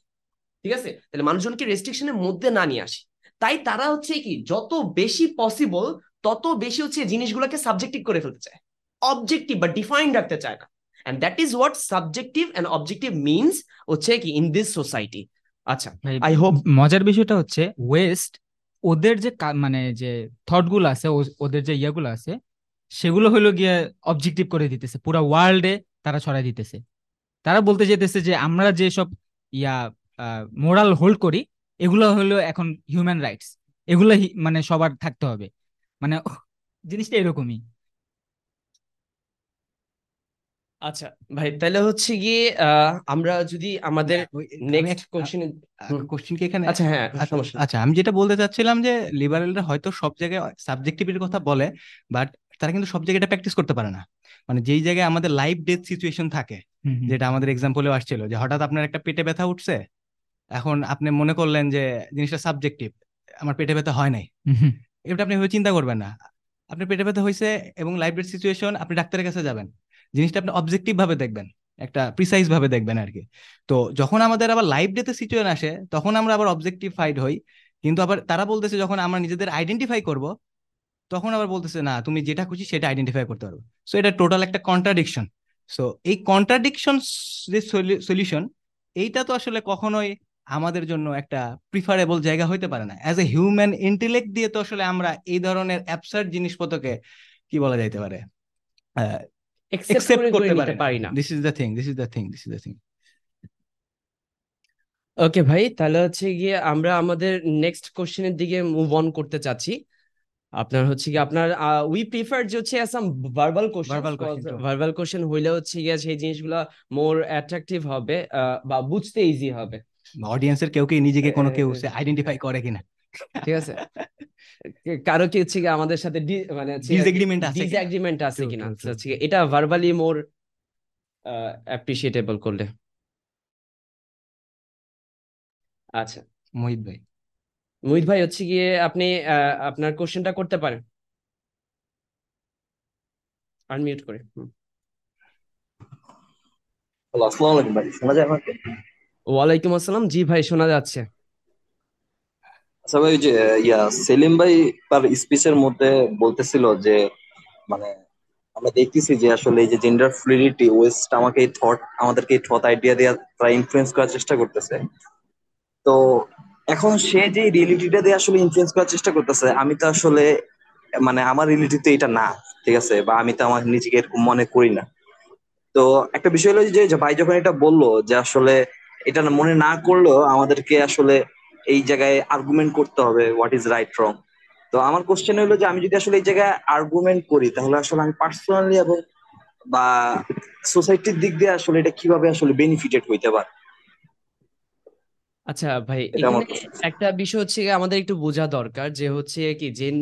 ঠিক আছে? তাহলে মানুষজনকে রেস্ট্রিকশনের মধ্যে না নিয়ে আসি। তাই তারা হচ্ছে কি যত বেশি পসিবল তত বেশি হচ্ছে জিনিসগুলোকে সাবজেক্টিভ করে ফেলতে চায়। অবজেক্টিভ বা ডিফাইন্ড রাখতে চায় না। And that is what subjective and objective means হচ্ছে কি ইন দিস সোসাইটি আচ্ছা আই হোপ মজার বিষয়টা হচ্ছে ওয়েস্ট ওদের যে মানে যে থটগুলো আছে ওদের যে ইয়াগুলো আছে, সেগুলো হলো গিয়ে অবজেক্টিভ করে দিতেছে। পুরা ওয়ার্ল্ডে তারা ছড়াই দিতেছে। তারা বলতে যেতেছে যে আমরা যে সব ইয়া মোরাল হোল্ড করি, এগুলো হলো এখন হিউম্যান রাইটস এগুলো মানে সবার থাকতে হবে। মানে জিনিসটা এরকমই। আচ্ছা ভাই তাহলে হচ্ছে গিয়ে আহ, আমরা যদি আমাদের নেক্সট কোশ্চেন কোশ্চিন কি এখানে? আচ্ছা হ্যাঁ আচ্ছা, সমস্যা আচ্ছা আমি যেটা বলতে চাচ্ছিলাম যে লিবারেলরা হয়তো সব জায়গায় সাবজেক্টিভিটির কথা বলে বাট তারা কিন্তু সব জায়গায় প্র্যাকটিস করতে পারে না। মানে যেই জায়গায় আমাদের লাইফ ডেথ সিচুয়েশন থাকে। যেটা আমাদের এক্সাম্পলেও আসছিল যে হঠাৎ আপনার একটা পেটে ব্যথা উঠছে এখন আপনি মনে করলেন যে জিনিসটা সাবজেক্টিভ আমার পেটে ব্যথা হয় নাই। এটা আপনি চিন্তা করবেন না। আপনার পেটে ব্যথা হয়েছে এবং লাইফ ডেথ সিচুয়েশন আপনি ডাক্তারের কাছে যাবেন। জিনিসটা আপনি অবজেক্টিভ ভাবে দেখবেন, একটা প্রিসাইজ ভাবে দেখবেন আর কি তো যখন আমাদের আবার লাইফ ডেথের সিচুয়েশন আসে, তখন আমরা আবার অবজেক্টিফাইড হই, কিন্তু আবার তারা বলতেছে যখন আমরা নিজেদের আইডেন্টিফাই করব, তখন আবার বলতেছে, না, তুমি যেটা খুশি সেটা আইডেন্টিফাই করতে পারবে সো এটা টোটাল একটা কন্ট্রাডিকশন সো এই কন্ট্রাডিকশন যে সলিউশন এইটা তো আসলে কখনোই আমাদের জন্য একটা প্রিফারেবল জায়গা হইতে পারে না। অ্যাজ এ হিউম্যান ইন্টেলেক্ট দিয়ে তো আসলে আমরা এই ধরনের অ্যাবসার্ড জিনিসপত্রকে, কি বলা যাইতে পারে? একসেপ্ট করতে পারি না। This is the thing this is the thing this is the thing okay ভাই তাহলে হচ্ছে গিয়ে আমরা আমাদের নেক্সট কোশ্চেনের দিকে মুভ অন করতে চাচ্ছি। আপনার হচ্ছে কি আপনার উই প্রিফার যে হচ্ছে some verbal question verbal question হইলে হচ্ছে গিয়ে সেই জিনিসগুলো মোর অ্যাট্রাকটিভ হবে বা বুঝতে ইজি হবে। অডিয়েন্সের কেউ কি নিজেকে কোনো কেউ আইডেন্টিফাই করে কিনা? ঠিক আছে। কারও কি হচ্ছে আমাদের সাথে মানে Disagreement আছে ডিসএগ্রিমেন্ট আছে কিনা? true. হচ্ছে এটা ভার্বালি মোর অ্যাপ্রিসিয়েটেবল করলে। আচ্ছা। মোহিত ভাই। মোহিত ভাই হচ্ছে গিয়ে আপনি আহ, আপনার কোশ্চেনটা করতে পারেন। আনমিউট করে। আসসালামু আলাইকুম ভাই। শোনা যায় আমাকে? ওয়ালাইকুম আসসালাম। জি ভাই শোনা যাচ্ছে। আচ্ছা ভাই যে ইয়া, সেলিম ভাই তার স্পিচের মধ্যে বলতেছিল যে মানে আমরা দেখতেছি যে আসলে এই যে জেন্ডার ফ্লুইডিটি ওয়েস্ট আমাকে এই থট আমাদেরকে এই থট আইডিয়া দিয়ে তারা ইনফ্লুয়েন্স করার চেষ্টা করতেছে। তো এখন সে যে রিয়েলিটিটা দিয়ে আসলে ইনফ্লুয়েন্স করার চেষ্টা করতেছে, আমি তো আসলে মানে আমার রিয়েলিটি তো এটা না, ঠিক আছে? বা আমি তো আমার নিজেকে এরকম মনে করি না। তো একটা বিষয় হলো যে ভাই যখন এটা বলল যে আসলে এটা মনে না করলেও আমাদেরকে আসলে এই জায়গায় আর্গুমেন্ট করতে হবে হোয়াট ইজ রাইট রং তো আমার কোশ্চেন হলো যে আমি যদি আসলে এই জায়গায় আর্গুমেন্ট করি, তাহলে আসলে আমি পার্সোনালি এবং বা সোসাইটির দিক দিয়ে আসলে এটা কীভাবে আসলে বেনিফিটেড হইতে পারে? আচ্ছা ভাই এখানে একটা বিষয় হচ্ছে আমাদের একটু বোঝা দরকার যে হচ্ছে কি জেন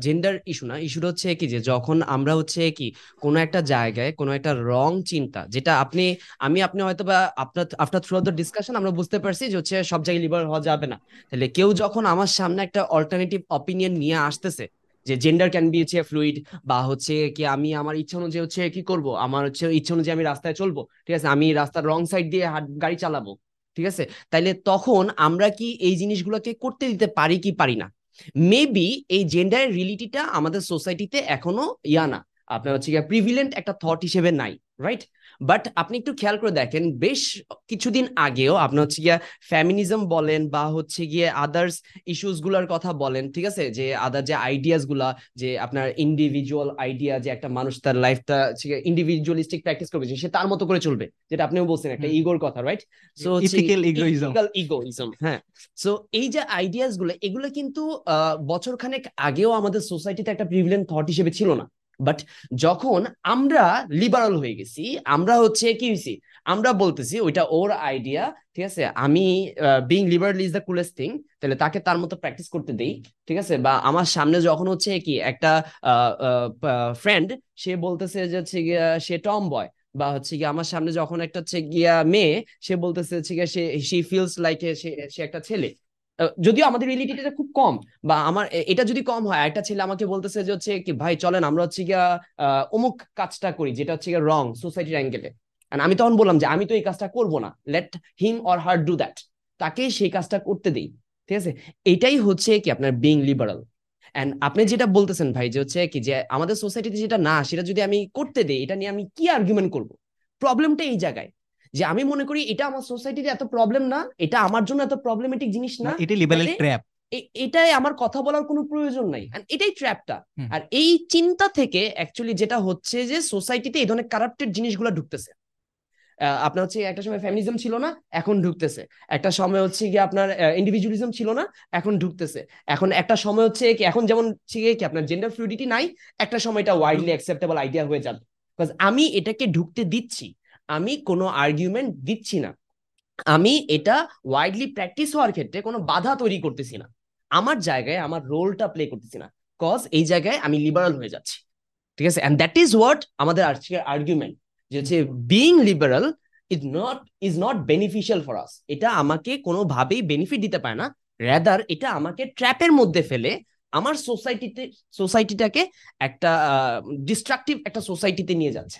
জেন্ডার ইস্যু না ইস্যুটা হচ্ছে কি যে যখন আমরা হচ্ছে কি কোনো একটা জায়গায় কোনো একটা রং চিন্তা যেটা আপনি আমি আপনি হয়তো বা আপনার আফটার থ্রু দ্য ডিসকাশন আমরা বুঝতে পারছি যে হচ্ছে সব জায়গায় লিবারেল হওয়া যাবে না। তাহলে কেউ যখন আমার সামনে একটা অল্টারনেটিভ অপিনিয়ন নিয়ে আসতেছে যে জেন্ডার ক্যান বি হচ্ছে ফ্লুইড বা হচ্ছে কি আমি আমার ইচ্ছা অনুযায়ী হচ্ছে কি করব আমার হচ্ছে ইচ্ছা অনুযায়ী আমি রাস্তায় চলবো ঠিক আছে? আমি রাস্তার রং সাইড দিয়ে গাড়ি চালাবো ঠিক আছে? তাইলে তখন আমরা কি এই জিনিসগুলোকে করতে দিতে পারি কি পারি না? মেবি এই জেন্ডার রিলিটিটা আমাদের সোসাইটিতে এখনও ইয়া না। আপনার হচ্ছে প্রিভিলেন্ট একটা থট হিসেবে নাই রাইট বাট আপনি একটু খেয়াল করে দেখেন বেশ কিছুদিন আগেও আপনার হচ্ছে গিয়া ফ্যামিনিজম বলেন বা হচ্ছে গিয়ে আদার্স ইস্যুসগুলার কথা বলেন ঠিক আছে? যে আদার যে আইডিয়াসগুলা যে আপনার ইন্ডিভিজুয়াল আইডিয়া যে একটা মানুষ তার লাইফটা ইন্ডিভিজুয়ালিস্টিক প্র্যাকটিস করবে সে তার মতো করে চলবে যেটা আপনিও বলছেন একটা ইগোর কথা রাইট সো. ইগোইজম হ্যাঁ। সো এই যে আইডিয়াসগুলো এগুলো কিন্তু আহ, বছরখানেক আগেও আমাদের সোসাইটিতে একটা প্রিভিলেন্ট থট হিসেবে ছিল না। বাট যখন আমরা লিবারাল হয়ে গেছি, আমরা হচ্ছে কি হয়েছি? আমরা বলতেছি ওইটা ওর আইডিয়া ঠিক আছে? আমি being liberal is the coolest thing তাহলে তাকে তার মতো প্র্যাকটিস করতে দেই, ঠিক আছে? বা আমার সামনে যখন হচ্ছে কি একটা ফ্রেন্ড সে বলতেছে যে হচ্ছে সে টম বয় বা হচ্ছে গিয়ে আমার সামনে যখন একটা হচ্ছে গিয়া মেয়ে, সে বলতেছে হচ্ছে গিয়া সে শি ফিলস লাইক সে একটা ছেলে। যদিও আমাদের রিয়েলিটিটা খুব কম, বা আমার এটা যদি কম হয় একটা ছেলে আমাকে বলতেছে যে হচ্ছে কি, ভাই, চলেন, আমরা হচ্ছে গিয়া অমুক কাজটা করি, যেটা হচ্ছে গিয়া রং সোসাইটির অ্যাঙ্গেলে আমি তখন বললাম যে, আমি তো এই কাজটা করব না। Let him or her do that তাকে সেই কাজটা করতে দেই, ঠিক আছে? এটাই হচ্ছে কি আপনার বিং লিবারাল এন্ড আপনি যেটা বলতেছেন ভাই, যে হচ্ছে কি, যে আমাদের সোসাইটিতে যেটা না, সেটা যদি আমি করতে দিই, এটা নিয়ে আমি কি আর্গুমেন্ট করব? প্রবলেমটা এই জায়গায়। যে আমি মনে করি এটা আমার সোসাইটিতে এত প্রবলেম না এটা আমার জন্য এত প্রবলেমেটিক জিনিস না এটা লিবারেল ট্র্যাপ এটাই আমার কথা বলার কোনো প্রয়োজন নাই। এটাই ট্র্যাপটা। আর এই চিন্তা থেকে অ্যাকচুয়ালি যেটা হচ্ছে যে সোসাইটিতে এই ধরনের কারাপ্টেড জিনিসগুলো ঢুকতেছে। আপনার হচ্ছে একটা সময় ফ্যামিলিজম ছিল না এখন ঢুকতেছে। একটা সময় হচ্ছে কি আপনার ইন্ডিভিজুয়ালিজম ছিল না এখন ঢুকতেছে। এখন একটা সময় হচ্ছে কি এখন যেমন কি আপনার জেন্ডার ফ্লুইডিটি নাই একটা সময় এটা ওয়াইডলি অ্যাকসেপ্টেবল আইডিয়া হয়ে যাবে। বিকজ আমি এটাকে ঢুকতে দিচ্ছি। আমি কোনো আর্গুমেন্ট দিচ্ছি না। আমি এটা ওয়াইডলি প্র্যাকটিস হওয়ার ক্ষেত্রে কোনো বাধা তৈরি করতেছি না। আমার জায়গায় আমার রোলটা প্লে করতেছি না। কজ এই জায়গায় আমি লিবারাল হয়ে যাচ্ছি। ঠিক আছে? এন্ড দ্যাট ইজ হোয়াট আমাদের আজকের আর্গুমেন্ট যে হচ্ছে being liberal is not is not beneficial for us এটা আমাকে কোনোভাবেই বেনিফিট দিতে পারে না। রেদার এটা আমাকে ট্র্যাপের মধ্যে ফেলে আমার সোসাইটিতে সোসাইটিটাকে একটা ডিস্ট্রাকটিভ একটা সোসাইটিতে নিয়ে যাচ্ছে।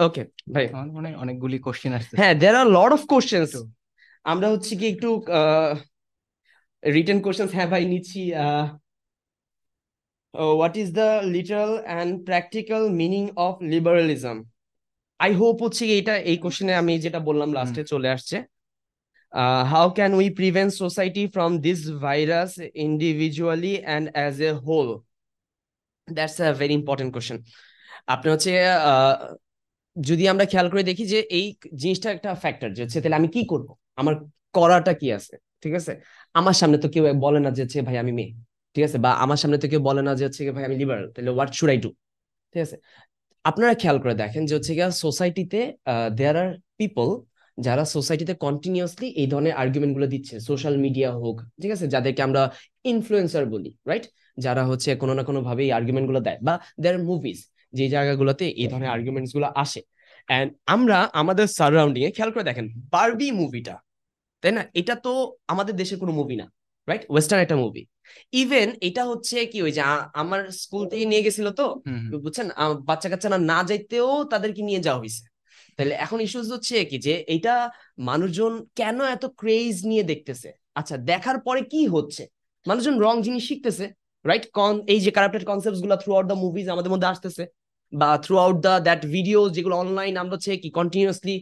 ওকে ভাই আমার মনে হয় অনেকগুলি কোশ্চেন আসছে হ্যাঁ there are lot of questions আমরা হচ্ছে কি একটু রিটেন কোশ্চেন্স হ্যাঁ ভাই নিচ্ছি what is the literal and practical meaning of liberalism I hope হচ্ছে এটা এই কোশ্চেনে আমি যেটা বললাম লাস্টে চলে আসছে। How can we prevent society from this virus individually and as a whole that's a very important question আপনি হচ্ছে যদি আমরা খেয়াল করে দেখি যে এই জিনিসটা একটা ফ্যাক্টর যে তাহলে আমি কি করব? আমার করাটা কি আছে? ঠিক আছে? আমার সামনে তো কেউ বলে না যে ভাই আমি মেয়ে। ঠিক আছে? বা আমার সামনে তো কেউ বলে না যে হচ্ছে ভাই আমি লিবারাল তাহলে হোয়াট শুড আই ডু ঠিক আছে? আপনারা খেয়াল করে দেখেন যে হচ্ছে গিয়া সোসাইটিতে দেয়ার আর পিপল যারা সোসাইটিতে কন্টিনিউয়াসলি এই ধরনের আর্গুমেন্টগুলো দিচ্ছে। সোশ্যাল মিডিয়া হোক, ঠিক আছে? যাদেরকে আমরা ইনফ্লুয়েন্সার বলি রাইট যারা হচ্ছে কোনো না কোনো ভাবে এই আর্গুমেন্টগুলো দেয়। বা দেয়ার মুভিজ যে জায়গাগুলোতে এই ধরনের আর্গুমেন্টসগুলো আসে। এন্ড আমরা আমাদের সারাউন্ডিং এ খেয়াল করে দেখেন বারবি মুভিটা তাই না? এটা তো আমাদের দেশের কোনো মুভি না রাইট ওয়েস্টার্ন একটা মুভি ইভেন এটা হচ্ছে কি ওই যে আমার স্কুল থেকে নিয়ে গেছিল তো। বুঝছেন? বাচ্চা কাচ্চারা না যাইতেও তাদেরকে নিয়ে যাওয়া হয়েছে তাহলে এখন ইস্যুস হচ্ছে কি যে এটা মানুষজন কেন এত ক্রেজ নিয়ে দেখতেছে? আচ্ছা দেখার পরে কি হচ্ছে? মানুষজন রং জিনিস শিখতেছে রাইট কন এই যে কারাপ্টেড কনসেপ্টগুলো থ্রু আউট দ্য মুভিজ আমাদের মধ্যে আসতেছে। বা throughout the that video যেগুলো অনলাইন আমরা হচ্ছে কি কন্টিনিউয়াসলি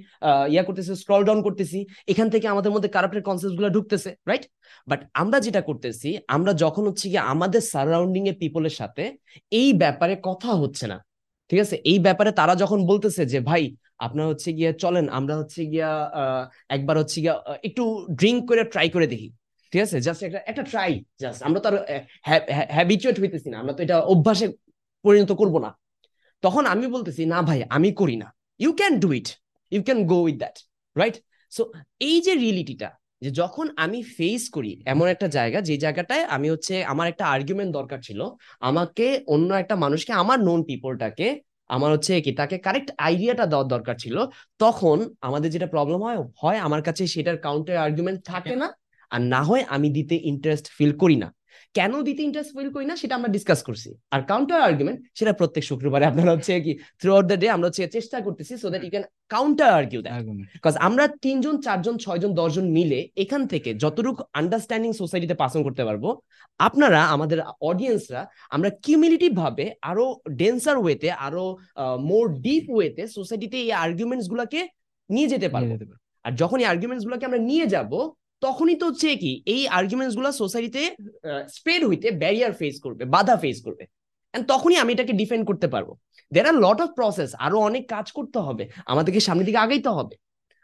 ইয়া করতেছি স্ক্রল ডাউন করতেছি, এখান থেকে আমাদের মধ্যে কারাপ্টেড কনসেপ্টগুলো ঢুকতেছে রাইট বাট আমরা যেটা করতেছি, আমরা যখন হচ্ছে কি আমাদের সারাউন্ডিং এ পিপলের সাথে এই ব্যাপারে কথা হচ্ছে না, ঠিক আছে? এই ব্যাপারে তারা যখন বলতেছে যে, ভাই, আপনার হচ্ছে গিয়া চলেন, আমরা হচ্ছে গিয়া একবার হচ্ছে গিয়া একটু ড্রিঙ্ক করে ট্রাই করে দেখি। ঠিক আছে? জাস্ট একটা একটা ট্রাই জাস্ট আমরা তো আর হ্যাবিচুয়েট হইতেছি না, আমরা তো এটা অভ্যাসে পরিণত করব না। তখন আমি বলতেছি, না ভাই, আমি করি না। You can do it you can go with that right so এই যে রিয়েলিটিটা যে যখন আমি ফেস করি এমন একটা জায়গা, যে জায়গাটায় আমি হচ্ছে আমার একটা আর্গুমেন্ট দরকার ছিল, আমাকে অন্য একটা মানুষকে, আমার নোন পিপলটাকে আমার হচ্ছে কি, তাকে কারেক্ট আইডিয়াটা দেওয়ার দরকার ছিল, তখন আমাদের যেটা প্রবলেম হয় হয় আমার কাছে সেটার কাউন্টার আর্গুমেন্ট থাকে না। আর না হয় আমি দিতে ইন্টারেস্ট ফিল করি না। কেন দিতে ইন্টারেস্ট ফিল করি না সেটা আমরা ডিসকাস করছি। আর কাউন্টার আর্গুমেন্ট সেটা প্রত্যেক শুক্রবারে আপনারা হচ্ছে কি থ্রু আউট দ্য ডে আমরা হচ্ছে চেষ্টা করতেছি so that you can counter argue that. Because আমরা তিনজন চারজন ছয়জন দশজন মিলে এখান থেকে যতটুকু আন্ডারস্ট্যান্ডিং সোসাইটিতে পাস অন করতে পারব আপনারা আমাদের অডিয়েন্সরা আমরা কিউমিলিটিভ ভাবে আরও ডেন্সার ওয়েতে আরও মোর ডিপ ওয়েতে সোসাইটিতে এই আর্গুমেন্টস গুলাকে নিয়ে যেতে পারব। আর যখন এই আর্গুমেন্টস গুলোকে আমরা নিয়ে যাব তখনই তো হচ্ছে কি এই আর্গুমেন্টসগুলো সোসাইটিতে স্প্রেড হইতে ব্যারিয়ার ফেস করবে বাধা ফেস করবে। এন্ড তখনই আমি এটাকে ডিফেন্ড করতে পারব। দের আর লট অফ প্রসেস আরও অনেক কাজ করতে হবে আমাদেরকে সামনের দিকে আগাইতে হবে।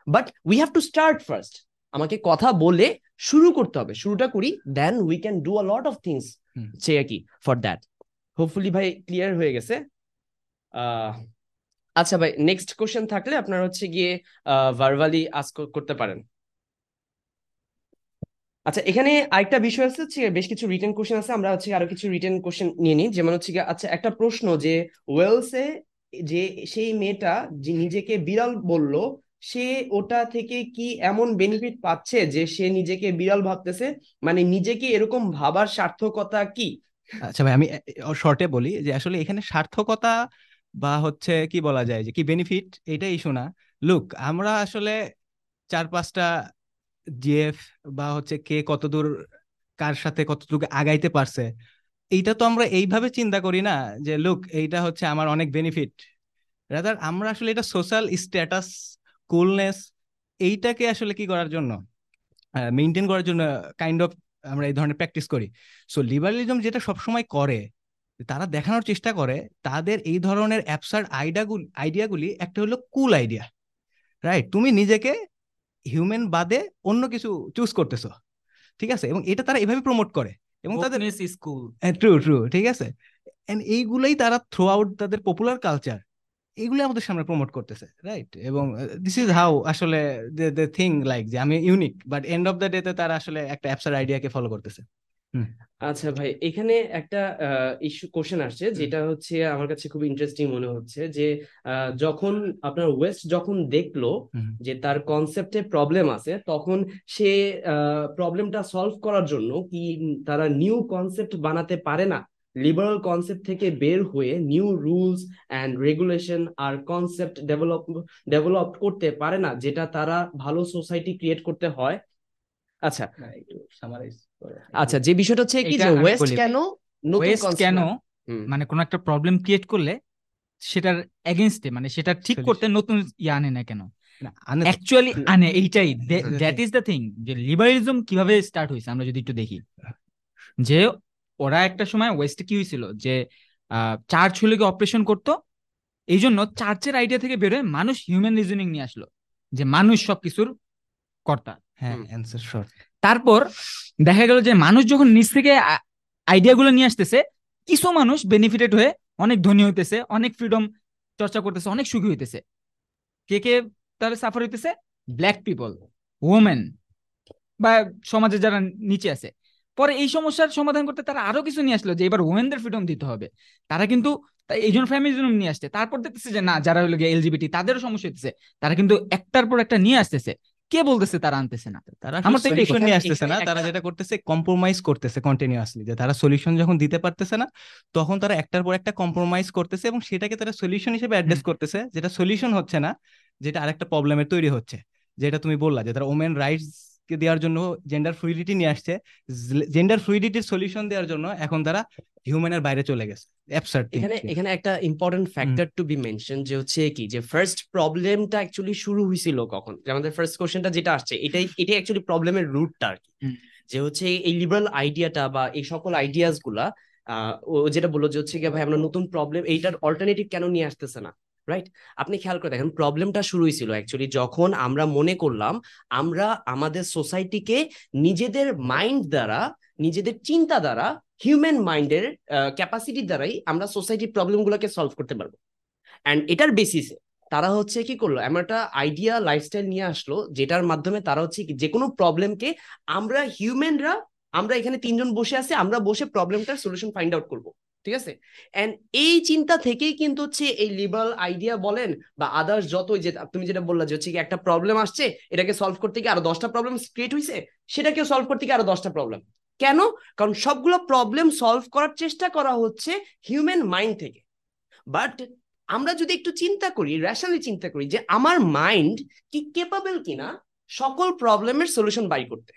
But we have to start first আমাকে কথা বলে শুরু করতে হবে। শুরুটা করি then we can do a lot of things. হচ্ছে কি ফর দ্যাট হোপফুলি ভাই ক্লিয়ার হয়ে গেছে। আহ, আচ্ছা ভাই নেক্সট কোশ্চেন থাকলে আপনার হচ্ছে গিয়ে ভার্বালি আস্ক করতে পারেন। আচ্ছা এখানে আরেকটা বিষয় আছে হচ্ছে বেশ কিছু রিটেন কোশ্চেন আছে, আমরা হচ্ছে আরও কিছু রিটেন কোশ্চেন নিয়ে নিই। যেমন হচ্ছে আচ্ছা একটা প্রশ্ন যে ওয়েলসে যে সেই মেয়েটা যে নিজেকে বিড়াল বলল, সে ওটা থেকে কি এমন বেনিফিট পাচ্ছে যে সে নিজেকে বিড়াল ভাবতেছে? মানে নিজেকে এরকম ভাবার সার্থকতা কি? আচ্ছা ভাই, আমি শর্টে বলি যে আসলে এখানে সার্থকতা বা হচ্ছে কি বলা যায় যে কি বেনিফিট এটা ইস্যু না লুক আমরা আসলে চার পাঁচটা জিএফ বা হচ্ছে কে কতদূর কার সাথে কতটুকু আগাইতে পারছে, এইটা তো আমরা এইভাবে চিন্তা করি না যে, লুক, এইটা হচ্ছে আমার অনেক বেনিফিট রাদার আমরা আসলে এটা সোশ্যাল স্ট্যাটাস কুলনেস এইটাকে আসলে কি করার জন্য মেনটেন করার জন্য কাইন্ড অফ আমরা এই ধরনের প্র্যাকটিস করি। সো লিবারালিজম যেটা সবসময় করে, তারা দেখানোর চেষ্টা করে, তাদের এই ধরনের অ্যাবসার্ড আইডিয়াগুলি আইডিয়াগুলি একটা হলো কুল আইডিয়া রাইট তুমি নিজেকে হিউম্যান বাদে অন্য কিছু চুজ করতেছো। ঠিক আছে? এবং এটা তারা এভাবে প্রমোট করে। এবং তাদের স্কুল ট্রু ট্রু ঠিক আছে? এন্ড এইগুলাই তারা থ্রু আউট তাদের পপুলার কালচার এইগুলো আমাদের সামনে প্রমোট করতেছে রাইট এবং দিস ইজ হাউ আসলে দ্য থিং লাইক যে আমি unique but end of the day তে তারা আসলে একটা অ্যাপসার আইডিয়াকে ফলো করতেছে। আচ্ছা ভাই এখানে একটা ইস্যু কোশ্চেন আসছে যেটা হচ্ছে আমার কাছে খুব ইন্টারেস্টিং মনে হচ্ছে যে যখন আপনার ওয়েস্ট যখন দেখল যে তার কনসেপ্টে প্রবলেম আছে তখন সে প্রবলেমটা সলভ করার জন্য কি তারা নিউ কনসেপ্ট বানাতে পারে না? লিবারাল কনসেপ্ট থেকে বের হয়ে নিউ রুলস অ্যান্ড রেগুলেশন আর কনসেপ্ট ডেভেলপ ডেভেলপ করতে পারে না যেটা তারা ভালো সোসাইটি ক্রিয়েট করতে হয়। আচ্ছা আচ্ছা যে বিষয়টা হচ্ছে কি যে ওয়েস্ট কেন নতুন ওয়েস্ট কেন মানে কোনো একটা প্রবলেম ক্রিয়েট করলে সেটার এগেনস্টে মানে সেটা ঠিক করতে নতুন ইয়ে আনে না কেন? অ্যাকচুয়ালি আনে এইটাই। দ্যাট ইজ দ্য থিং যে লিবারালিজম কীভাবে স্টার্ট হয়েছে আমরা যদি একটু দেখি। যে ওরা একটা সময় ওয়েস্টে কি হয়েছিল? যে চার্চ হলে অপারেশন করতো এই জন্য চার্চের আইডিয়া থেকে বেরোয় মানুষ হিউম্যান রিজনিং নিয়ে আসলো। যে মানুষ সবকিছুর কর্তা। হ্যাঁ। অ্যান্সার শর্ট তারপর দেখা গেল যে মানুষ যখন নিজ থেকে আইডিয়াগুলো নিয়ে আসতেছে, কিছু মানুষ বেনিফিটেড হয়ে অনেক ধনী হইতেছে, অনেক ফ্রিডম চর্চা করতেছে, অনেক সুখী হইতেছে। কে কে তাহলে সাফার হইতেছে? ব্ল্যাক পিপল ওমেন বা সমাজে যারা নিচে আছে। পরে এই সমস্যার সমাধান করতে তারা আরও কিছু নিয়ে আসলো, যে এবার ওমেনদের ফ্রিডম দিতে হবে। তারা কিন্তু এই জন্য ফ্যামিলিজম নিয়ে আসছে। তারপর দেখতেছে যে না, যারা হলো গিয়ে এলজিবিটি তাদেরও সমস্যা হইতেছে। তারা কিন্তু একটার পর একটা নিয়ে আসতেছে। কে বলতেছে তারা আনতেছে না? তারা আমার তো সলিউশন নিয়ে আসতেছে না। তারা যেটা করতেছে কম্প্রোমাইজ করতেছে কন্টিনিউয়াসলি যে তারা সলিউশন যখন দিতে পারতেছে না তখন তারা একটার পর একটা কম্প্রোমাইজ করতেছে এবং সেটাকে তারা সলিউশন হিসেবে অ্যাড্রেস করতেছে যেটা সলিউশন হচ্ছে না যেটা আরেকটা প্রবলেমের তৈরি হচ্ছে। যেটা তুমি বললা যে তারা ওমেন রাইটস দেওয়ার জন্য জেন্ডার ফ্লুইডিটি নিয়ে আসছে। জেন্ডার ফ্লুইডিটির সলিউশন দেওয়ার জন্য এখন তারা হিউম্যানের বাইরে চলে গেছে। অ্যাবসার্ড এখানে এখানে একটা important factor to be mention যে হচ্ছে কি যে ফার্স্ট প্রবলেমটা অ্যাকচুয়ালি শুরু হয়েছিল কখন? যে আমাদের ফার্স্ট কোশ্চেনটা যেটা আসছে এটাই এটাই অ্যাকচুয়ালি প্রবলেমের রুটটা আর কি। যে হচ্ছে এই লিবারাল আইডিয়াটা বা এই সকল আইডিয়াসগুলা আহ, ও যেটা বলল যে হচ্ছে কি ভাই আমরা নতুন প্রবলেম এইটার অল্টারনেটিভ কেন নিয়ে আসতেছে না? রাইট আপনি খেয়াল করে দেখেন প্রবলেমটা শুরু হয়েছিল অ্যাকচুয়ালি যখন আমরা মনে করলাম, আমরা আমাদের সোসাইটিকে নিজেদের মাইন্ড দ্বারা, নিজেদের চিন্তা দ্বারা হিউম্যান মাইন্ডের ক্যাপাসিটি দ্বারাই আমরা সোসাইটির প্রবলেমগুলোকে সলভ করতে পারব। অ্যান্ড এটার বেসিসে তারা হচ্ছে কি করল? এমন একটা আইডিয়া লাইফস্টাইল নিয়ে আসলো, যেটার মাধ্যমে তারা হচ্ছে কি যে কোনো প্রবলেমকে আমরা হিউম্যানরা আমরা এখানে তিনজন বসে আছি, আমরা বসে প্রবলেমটার সলিউশন ফাইন্ড আউট করব। ঠিক আছে? এন্ড এই চিন্তা থেকেই কিন্তু হচ্ছে এই লিবারাল আইডিয়া বলেন বা আদার্স যত যে তুমি যেটা বললা যে হচ্ছে কি একটা প্রবলেম আসছে এটাকে সলভ করতে গিয়ে আরও দশটা প্রবলেম ক্রিয়েট হয়েছে সেটাকেও সলভ করতে গিয়ে আরও দশটা প্রবলেম কেন? কারণ সবগুলো প্রবলেম সলভ করার চেষ্টা করা হচ্ছে হিউম্যান মাইন্ড থেকে। বাট আমরা যদি একটু চিন্তা করি রেশনালি চিন্তা করি যে আমার মাইন্ড কি কেপাবল কিনা সকল প্রবলেমের সলিউশন বাই করতে।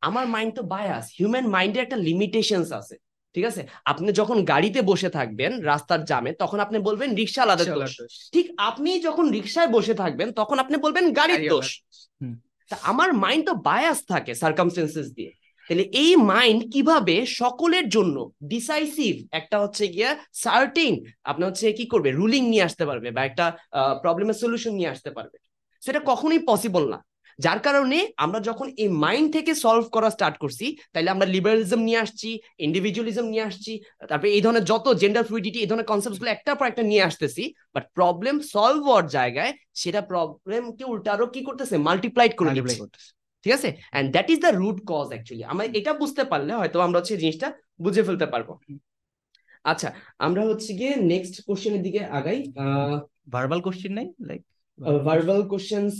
আমার মাইন্ড তো বায়াস হিউম্যান মাইন্ডের একটা লিমিটেশনস আছে। ঠিক আছে? আপনি যখন গাড়িতে বসে থাকবেন রাস্তার জামে তখন আপনি বলবেন রিক্সা আলাদা দোষ। ঠিক আপনি যখন রিক্সায় বসে থাকবেন তখন আপনি বলবেন গাড়ির দোষ। তা আমার মাইন্ড তো বায়াস থাকে সার্কামস্টেন্সেস দিয়ে। তাহলে এই মাইন্ড কীভাবে সকলের জন্য ডিসাইসিভ একটা হচ্ছে গিয়া সার্টিন আপনি হচ্ছে কি করবে রুলিং নিয়ে আসতে পারবে বা একটা প্রবলেমের সলিউশন নিয়ে আসতে পারবে। সেটা কখনোই পসিবল না। যার কারণে আমরা যখন এই মাইন্ড থেকে সলভ করা স্টার্ট করছি তাইলে আমরা লিবারালিজম নিয়ে আসছি ইন্ডিভিজুয়ালিজম নিয়ে আসছি তারপরে এই ধরনের যত জেন্ডার ফ্লুইডিটি এই ধরনের কনসেপ্টগুলো একটার পর একটা নিয়ে আসতেছি বাট প্রবলেম সলভ হওয়ার জায়গায় সেটা প্রবলেমকে উল্টা আরও কি করতেছে? মাল্টিপ্লাইড করে করতেছে। ঠিক আছে? And that is the root cause actually আমরা এটা বুঝতে পারলে হয়তো আমরা হচ্ছে জিনিসটা বুঝে ফেলতে পারব। আচ্ছা আমরা হচ্ছে গিয়ে নেক্সট কোশ্চেনের দিকে আগাই। ভার্বাল কোশ্চেন নাই লাইক ভার্বাল কোশ্চেন্স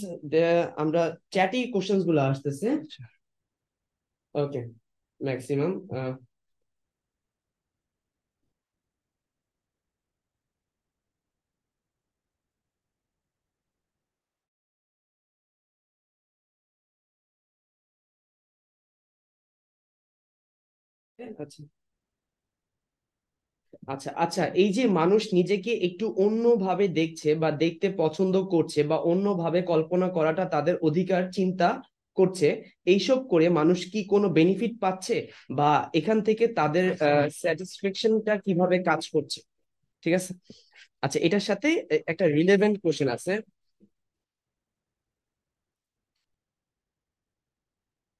আমরা চ্যাটি কোশ্চেন্সগুলো আসতেছে। ওকে ম্যাক্সিমাম আচ্ছা আচ্ছা আচ্ছা এই যে মানুষ নিজেকে একটু অন্যভাবে দেখছে বা দেখতে পছন্দ করছে বা অন্যভাবে কল্পনা করাটা তাদের অধিকার চিন্তা করছে এইসব করে মানুষ কি কোনো বেনিফিট পাচ্ছে? বা এখান থেকে তাদের স্যাটিসফ্যাকশনটা কীভাবে কাজ করছে? ঠিক আছে? আচ্ছা এটার সাথে একটা রিলেভেন্ট কোশ্চেন আছে।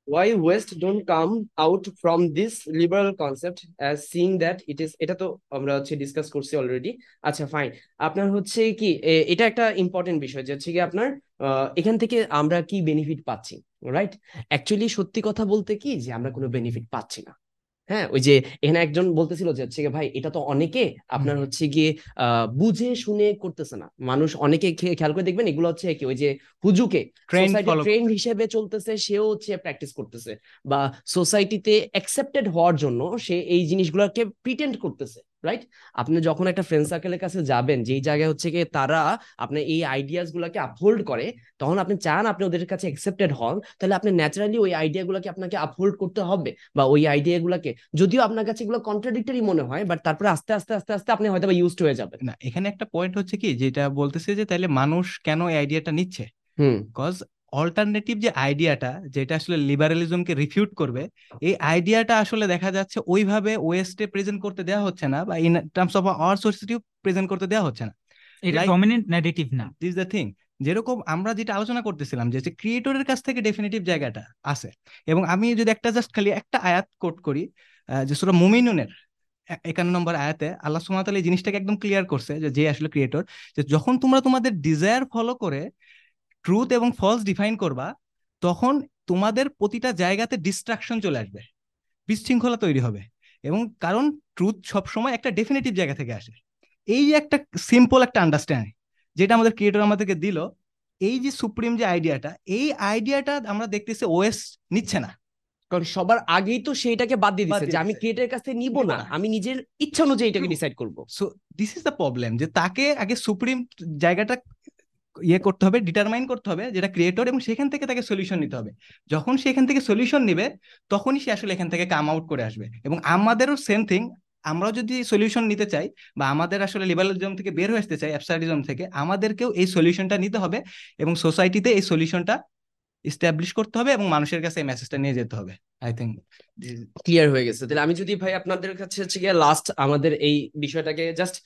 Why West don't come out from this liberal concept as seeing that it is, এটা তো আমরা হচ্ছে ডিসকাস করছি অলরেডি আচ্ছা ফাইন আপনার হচ্ছে কি এটা একটা ইম্পর্টেন্ট বিষয় যে হচ্ছে কি আপনার এখান থেকে আমরা কি বেনিফিট পাচ্ছি রাইট অ্যাকচুয়ালি সত্যি কথা বলতে কি যে আমরা কোনো বেনিফিট পাচ্ছি না। হ্যাঁ ওই যে এখানে একজন বলতেছিল যে হচ্ছে ভাই এটা তো অনেকে আপনার হচ্ছে গিয়ে আহ বুঝে শুনে করতেছে না। মানুষ অনেকে খেয়াল করে দেখবেন এগুলো হচ্ছে কি ওই যে হুজুকে ট্রেন ট্রেন্ড হিসেবে চলতেছে সেও হচ্ছে প্র্যাকটিস করতেছে বা সোসাইটিতে অ্যাকসেপ্টেড হওয়ার জন্য সে এই জিনিসগুলোকে প্রিটেন্ড করতেছে। রাইট আপনি যখন একটা ফ্রেন্ড সার্কেলের কাছে যাবেন যেই জায়গায় হচ্ছে কি তারা আপনার এই আইডিয়াস গুলাকে আপহোল্ড করে তখন আপনি চান আপনি ওদের কাছে অ্যাকসেপ্টেড হন তাহলে আপনি ন্যাচারালি ওই আইডিয়া গুলাকে আপনাকে আপহোল্ড করতে হবে বা ওই আইডিয়া গুলাকে। যদিও আপনার কাছে এগুলো কন্ট্রাডিক্টরি মনে হয় বাট তারপরে আস্তে আস্তে আস্তে আস্তে আপনি হয়তো ইউজড হয়ে যাবেন। না এখানে একটা পয়েন্ট হচ্ছে কি যেটা বলতেছে যে তাহলে মানুষ কেন এই আইডিয়াটা নিচ্ছে? হুম। কজ অল্টারনেটিভ যে আইডিয়াটা যেটা আসলে লিবারালিজমকে রিফিউট করবে এই আইডিয়াটা আসলে দেখা যাচ্ছে ওইভাবে ওয়েস্টে প্রেজেন্ট করতে দেওয়া হচ্ছে না বা ইন টার্মস অফ আওয়ার সোসাইটিও প্রেজেন্ট করতে দেওয়া হচ্ছে না। এটা ডমিনেন্ট ন্যারেটিভ না। দিস দ্য থিং যেরকম আমরা যেটা আলোচনা করতেছিলাম যে ক্রিয়েটরের কাছ থেকে ডেফিনেটিভ জায়গাটা আছে। এবং আমি যদি একটা জাস্ট খালি একটা আয়াত কোট করি যে সুরা মুমিনুনের একান্ন নম্বর আয়াতে আল্লাহ ওয়া এই জিনিসটাকে একদম ক্লিয়ার করছে যে যে আসলে ক্রিয়েটর যে যখন তোমরা তোমাদের ডিজায়ার ফলো করে ট্রুথ এবং ফলস ডিফাইন করবা তখন তোমাদের প্রতিটা জায়গাতে ডিস্ট্রাকশন চলে আসবে বিশৃঙ্খলা তৈরি হবে এবং কারণ ট্রুথ সবসময় একটা ডেফিনেটিভ জায়গা থেকে আসে এই যে একটা সিম্পল একটা আন্ডারস্ট্যান্ডিং যেটা আমাদের ক্রিয়েটর আমাদেরকে দিল এই যে সুপ্রিম যে আইডিয়াটা এই আইডিয়াটা আমরা দেখতেছি ওএস নিচ্ছে না কারণ সবার আগেই তো সেইটাকে বাদ দিয়ে দিচ্ছে যে আমি দিছে। ক্রিয়েটের কাছ থেকে নিব না। আমি নিজের ইচ্ছা অনুযায়ী এটাকে ডিসাইড করব so this is the problem যে তাকে আগে সুপ্রিম জায়গাটা ইয়ে করতে হবে ডিটারমাইন করতে হবে যেটা ক্রিয়েটর এবং সেখান থেকে তাকে সলিউশন নিতে হবে। যখন সে এখান থেকে সলিউশন নিবে, তখনই সে আসলে এখান থেকে কাম আউট করে আসবে। এবং আমাদেরও সেম থিং আমরাও যদি সলিউশন নিতে চাই বা আমাদের আসলে লিবারালিজম থেকে বের হয়ে আসতে চাই অ্যাবসার্ডিজম থেকে, আমাদেরকেও এই সলিউশনটা নিতে হবে এবং সোসাইটিতে এই সলিউশনটা ইস্টাবলিশ করতে হবে এবং মানুষের কাছে এই মেসেজটা নিয়ে যেতে হবে আই থিঙ্ক ক্লিয়ার হয়ে গেছে। তাহলে আমি যদি ভাই আপনাদের কাছে হচ্ছে গিয়ে লাস্ট আমাদের এই বিষয়টাকে জাস্ট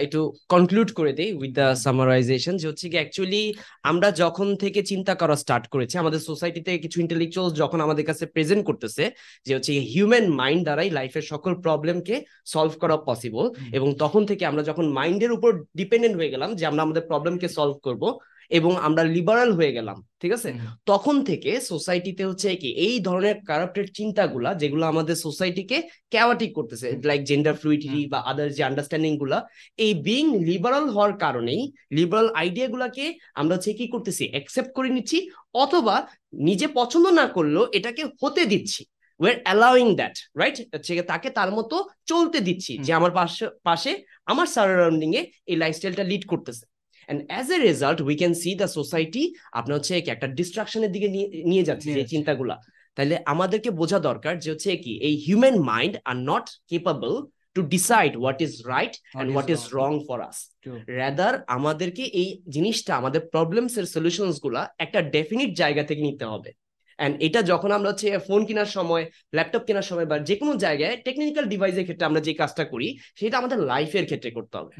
একটু কনক্লুড করে দেই উইথ দ্য সামারাইজেশন যে হচ্ছে কি অ্যাকচুয়ালি আমরা যখন থেকে চিন্তা করা স্টার্ট করেছি আমাদের সোসাইটিতে কিছু ইন্টেলেকচুয়াল যখন আমাদের কাছে প্রেজেন্ট করতেছে যে হচ্ছে হিউম্যান মাইন্ড দ্বারাই লাইফের সকল প্রবলেমকে সলভ করা পসিবল এবং তখন থেকে আমরা যখন মাইন্ডের উপর ডিপেন্ডেন্ট হয়ে গেলাম যে আমরা আমাদের প্রবলেমকে সলভ করব এবং আমরা লিবারাল হয়ে গেলাম ঠিক আছে? তখন থেকে সোসাইটিতে হচ্ছে কি এই ধরনের কারাপ্টেড চিন্তাগুলা যেগুলো আমাদের সোসাইটিকে ক্যাওয়াটিক করতেছে লাইক জেন্ডার ফ্লুইডিটি বা আদার যে আন্ডারস্ট্যান্ডিংগুলা এই বিং লিবারাল হওয়ার কারণেই লিবারাল আইডিয়া গুলাকে আমরা হচ্ছে কি করতেছি অ্যাকসেপ্ট করে নিচ্ছি অথবা নিজে পছন্দ না করলেও এটাকে হতে দিচ্ছি। ওয়ের অ্যালাউইং দ্যাট রাইট তাকে তার মতো চলতে দিচ্ছি যে আমার পাশে পাশে আমার সারাউন্ডিং এ এই লাইফস্টাইলটা লিড করতেছে। And as a result we can see the society আপনার হচ্ছে একটা ডিস্ট্রাকশনের দিকে নিয়ে যাচ্ছে যাচ্ছে। চিন্তাগুলা। তাহলে আমাদেরকে বোঝা দরকার যে হচ্ছে কি এই human mind are not capable to decide what is right and what is wrong for us rather আমাদেরকে এই জিনিসটা আমাদের প্রবলেমস এর সলিউশনসগুলা একটা ডেফিনিট জায়গা থেকে নিতে হবে। এন্ড এটা যখন আমরা হচ্ছে ফোন কেনার সময় ল্যাপটপ কেনার সময় বা যে কোনো জায়গায় টেকনিক্যাল ডিভাইসের ক্ষেত্রে আমরা যে কাজটা করি সেটা আমাদের লাইফের ক্ষেত্রে করতে হবে।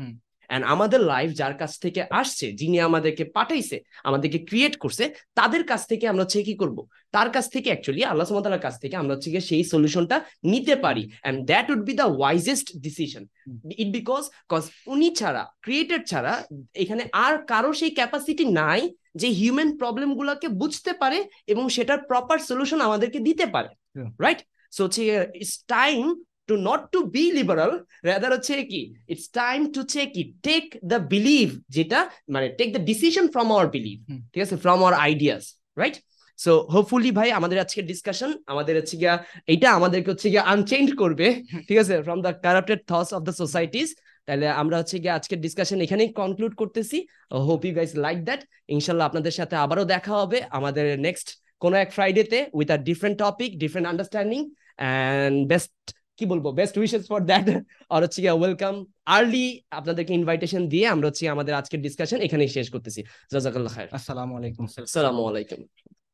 এন্ড আমাদের লাইফ যার কাছ থেকে আসছে যিনি আমাদেরকে পাঠাইছে আমাদেরকে ক্রিয়েট করছে তাদের কাছ থেকে আমরা হচ্ছে কি করব? তার কাছ থেকে অ্যাকচুয়ালি আল্লাহ সুবহানাহু কাছ থেকে আমরা হচ্ছে সেই সলিউশনটা নিতে পারি। And that would be the wisest decision it because cause উনি ছাড়া ক্রিয়েটেড ছাড়া এখানে আর কারও সেই ক্যাপাসিটি নাই যে হিউম্যান প্রবলেম গুলাকে বুঝতে পারে এবং সেটার প্রপার সলিউশন আমাদেরকে দিতে পারে। রাইট সো হচ্ছে it's time to not to be liberal rather হচ্ছে কি ইটস টাইম টু হচ্ছে কি টেক দ্য বিলিভ যেটা মানে take the decision from our believe. ঠিক আছে? From our ideas right so hopefully ভাই আমাদের আজকের ডিসকাশন আমাদের হচ্ছে গিয়া এইটা আমাদেরকে হচ্ছে গিয়া আনচেঞ্জ করবে ঠিক আছে? From the corrupted thoughts of the societies তাহলে আমরা হচ্ছে গিয়ে আজকের ডিসকাশন এখানেই কনক্লুড করতেছি। Hope you guys like that ইনশাল্লাহ আপনাদের সাথে আবারও দেখা হবে আমাদের নেক্সট কোনো এক ফ্রাইডেতে with a different topic different understanding and best কি বলব? বেস্ট উইশেস ফর দ্যাট আর হচ্ছে গিয়ে ওয়েলকাম আর্লি আপনাদেরকে ইনভাইটেশন দিয়ে আমরা হচ্ছে আমাদের আজকের ডিসকাশন এখানেই শেষ করতেছি। জাজাকাল্লাহ খায়ের আসসালামু আলাইকুম আসসালামু আলাইকুম।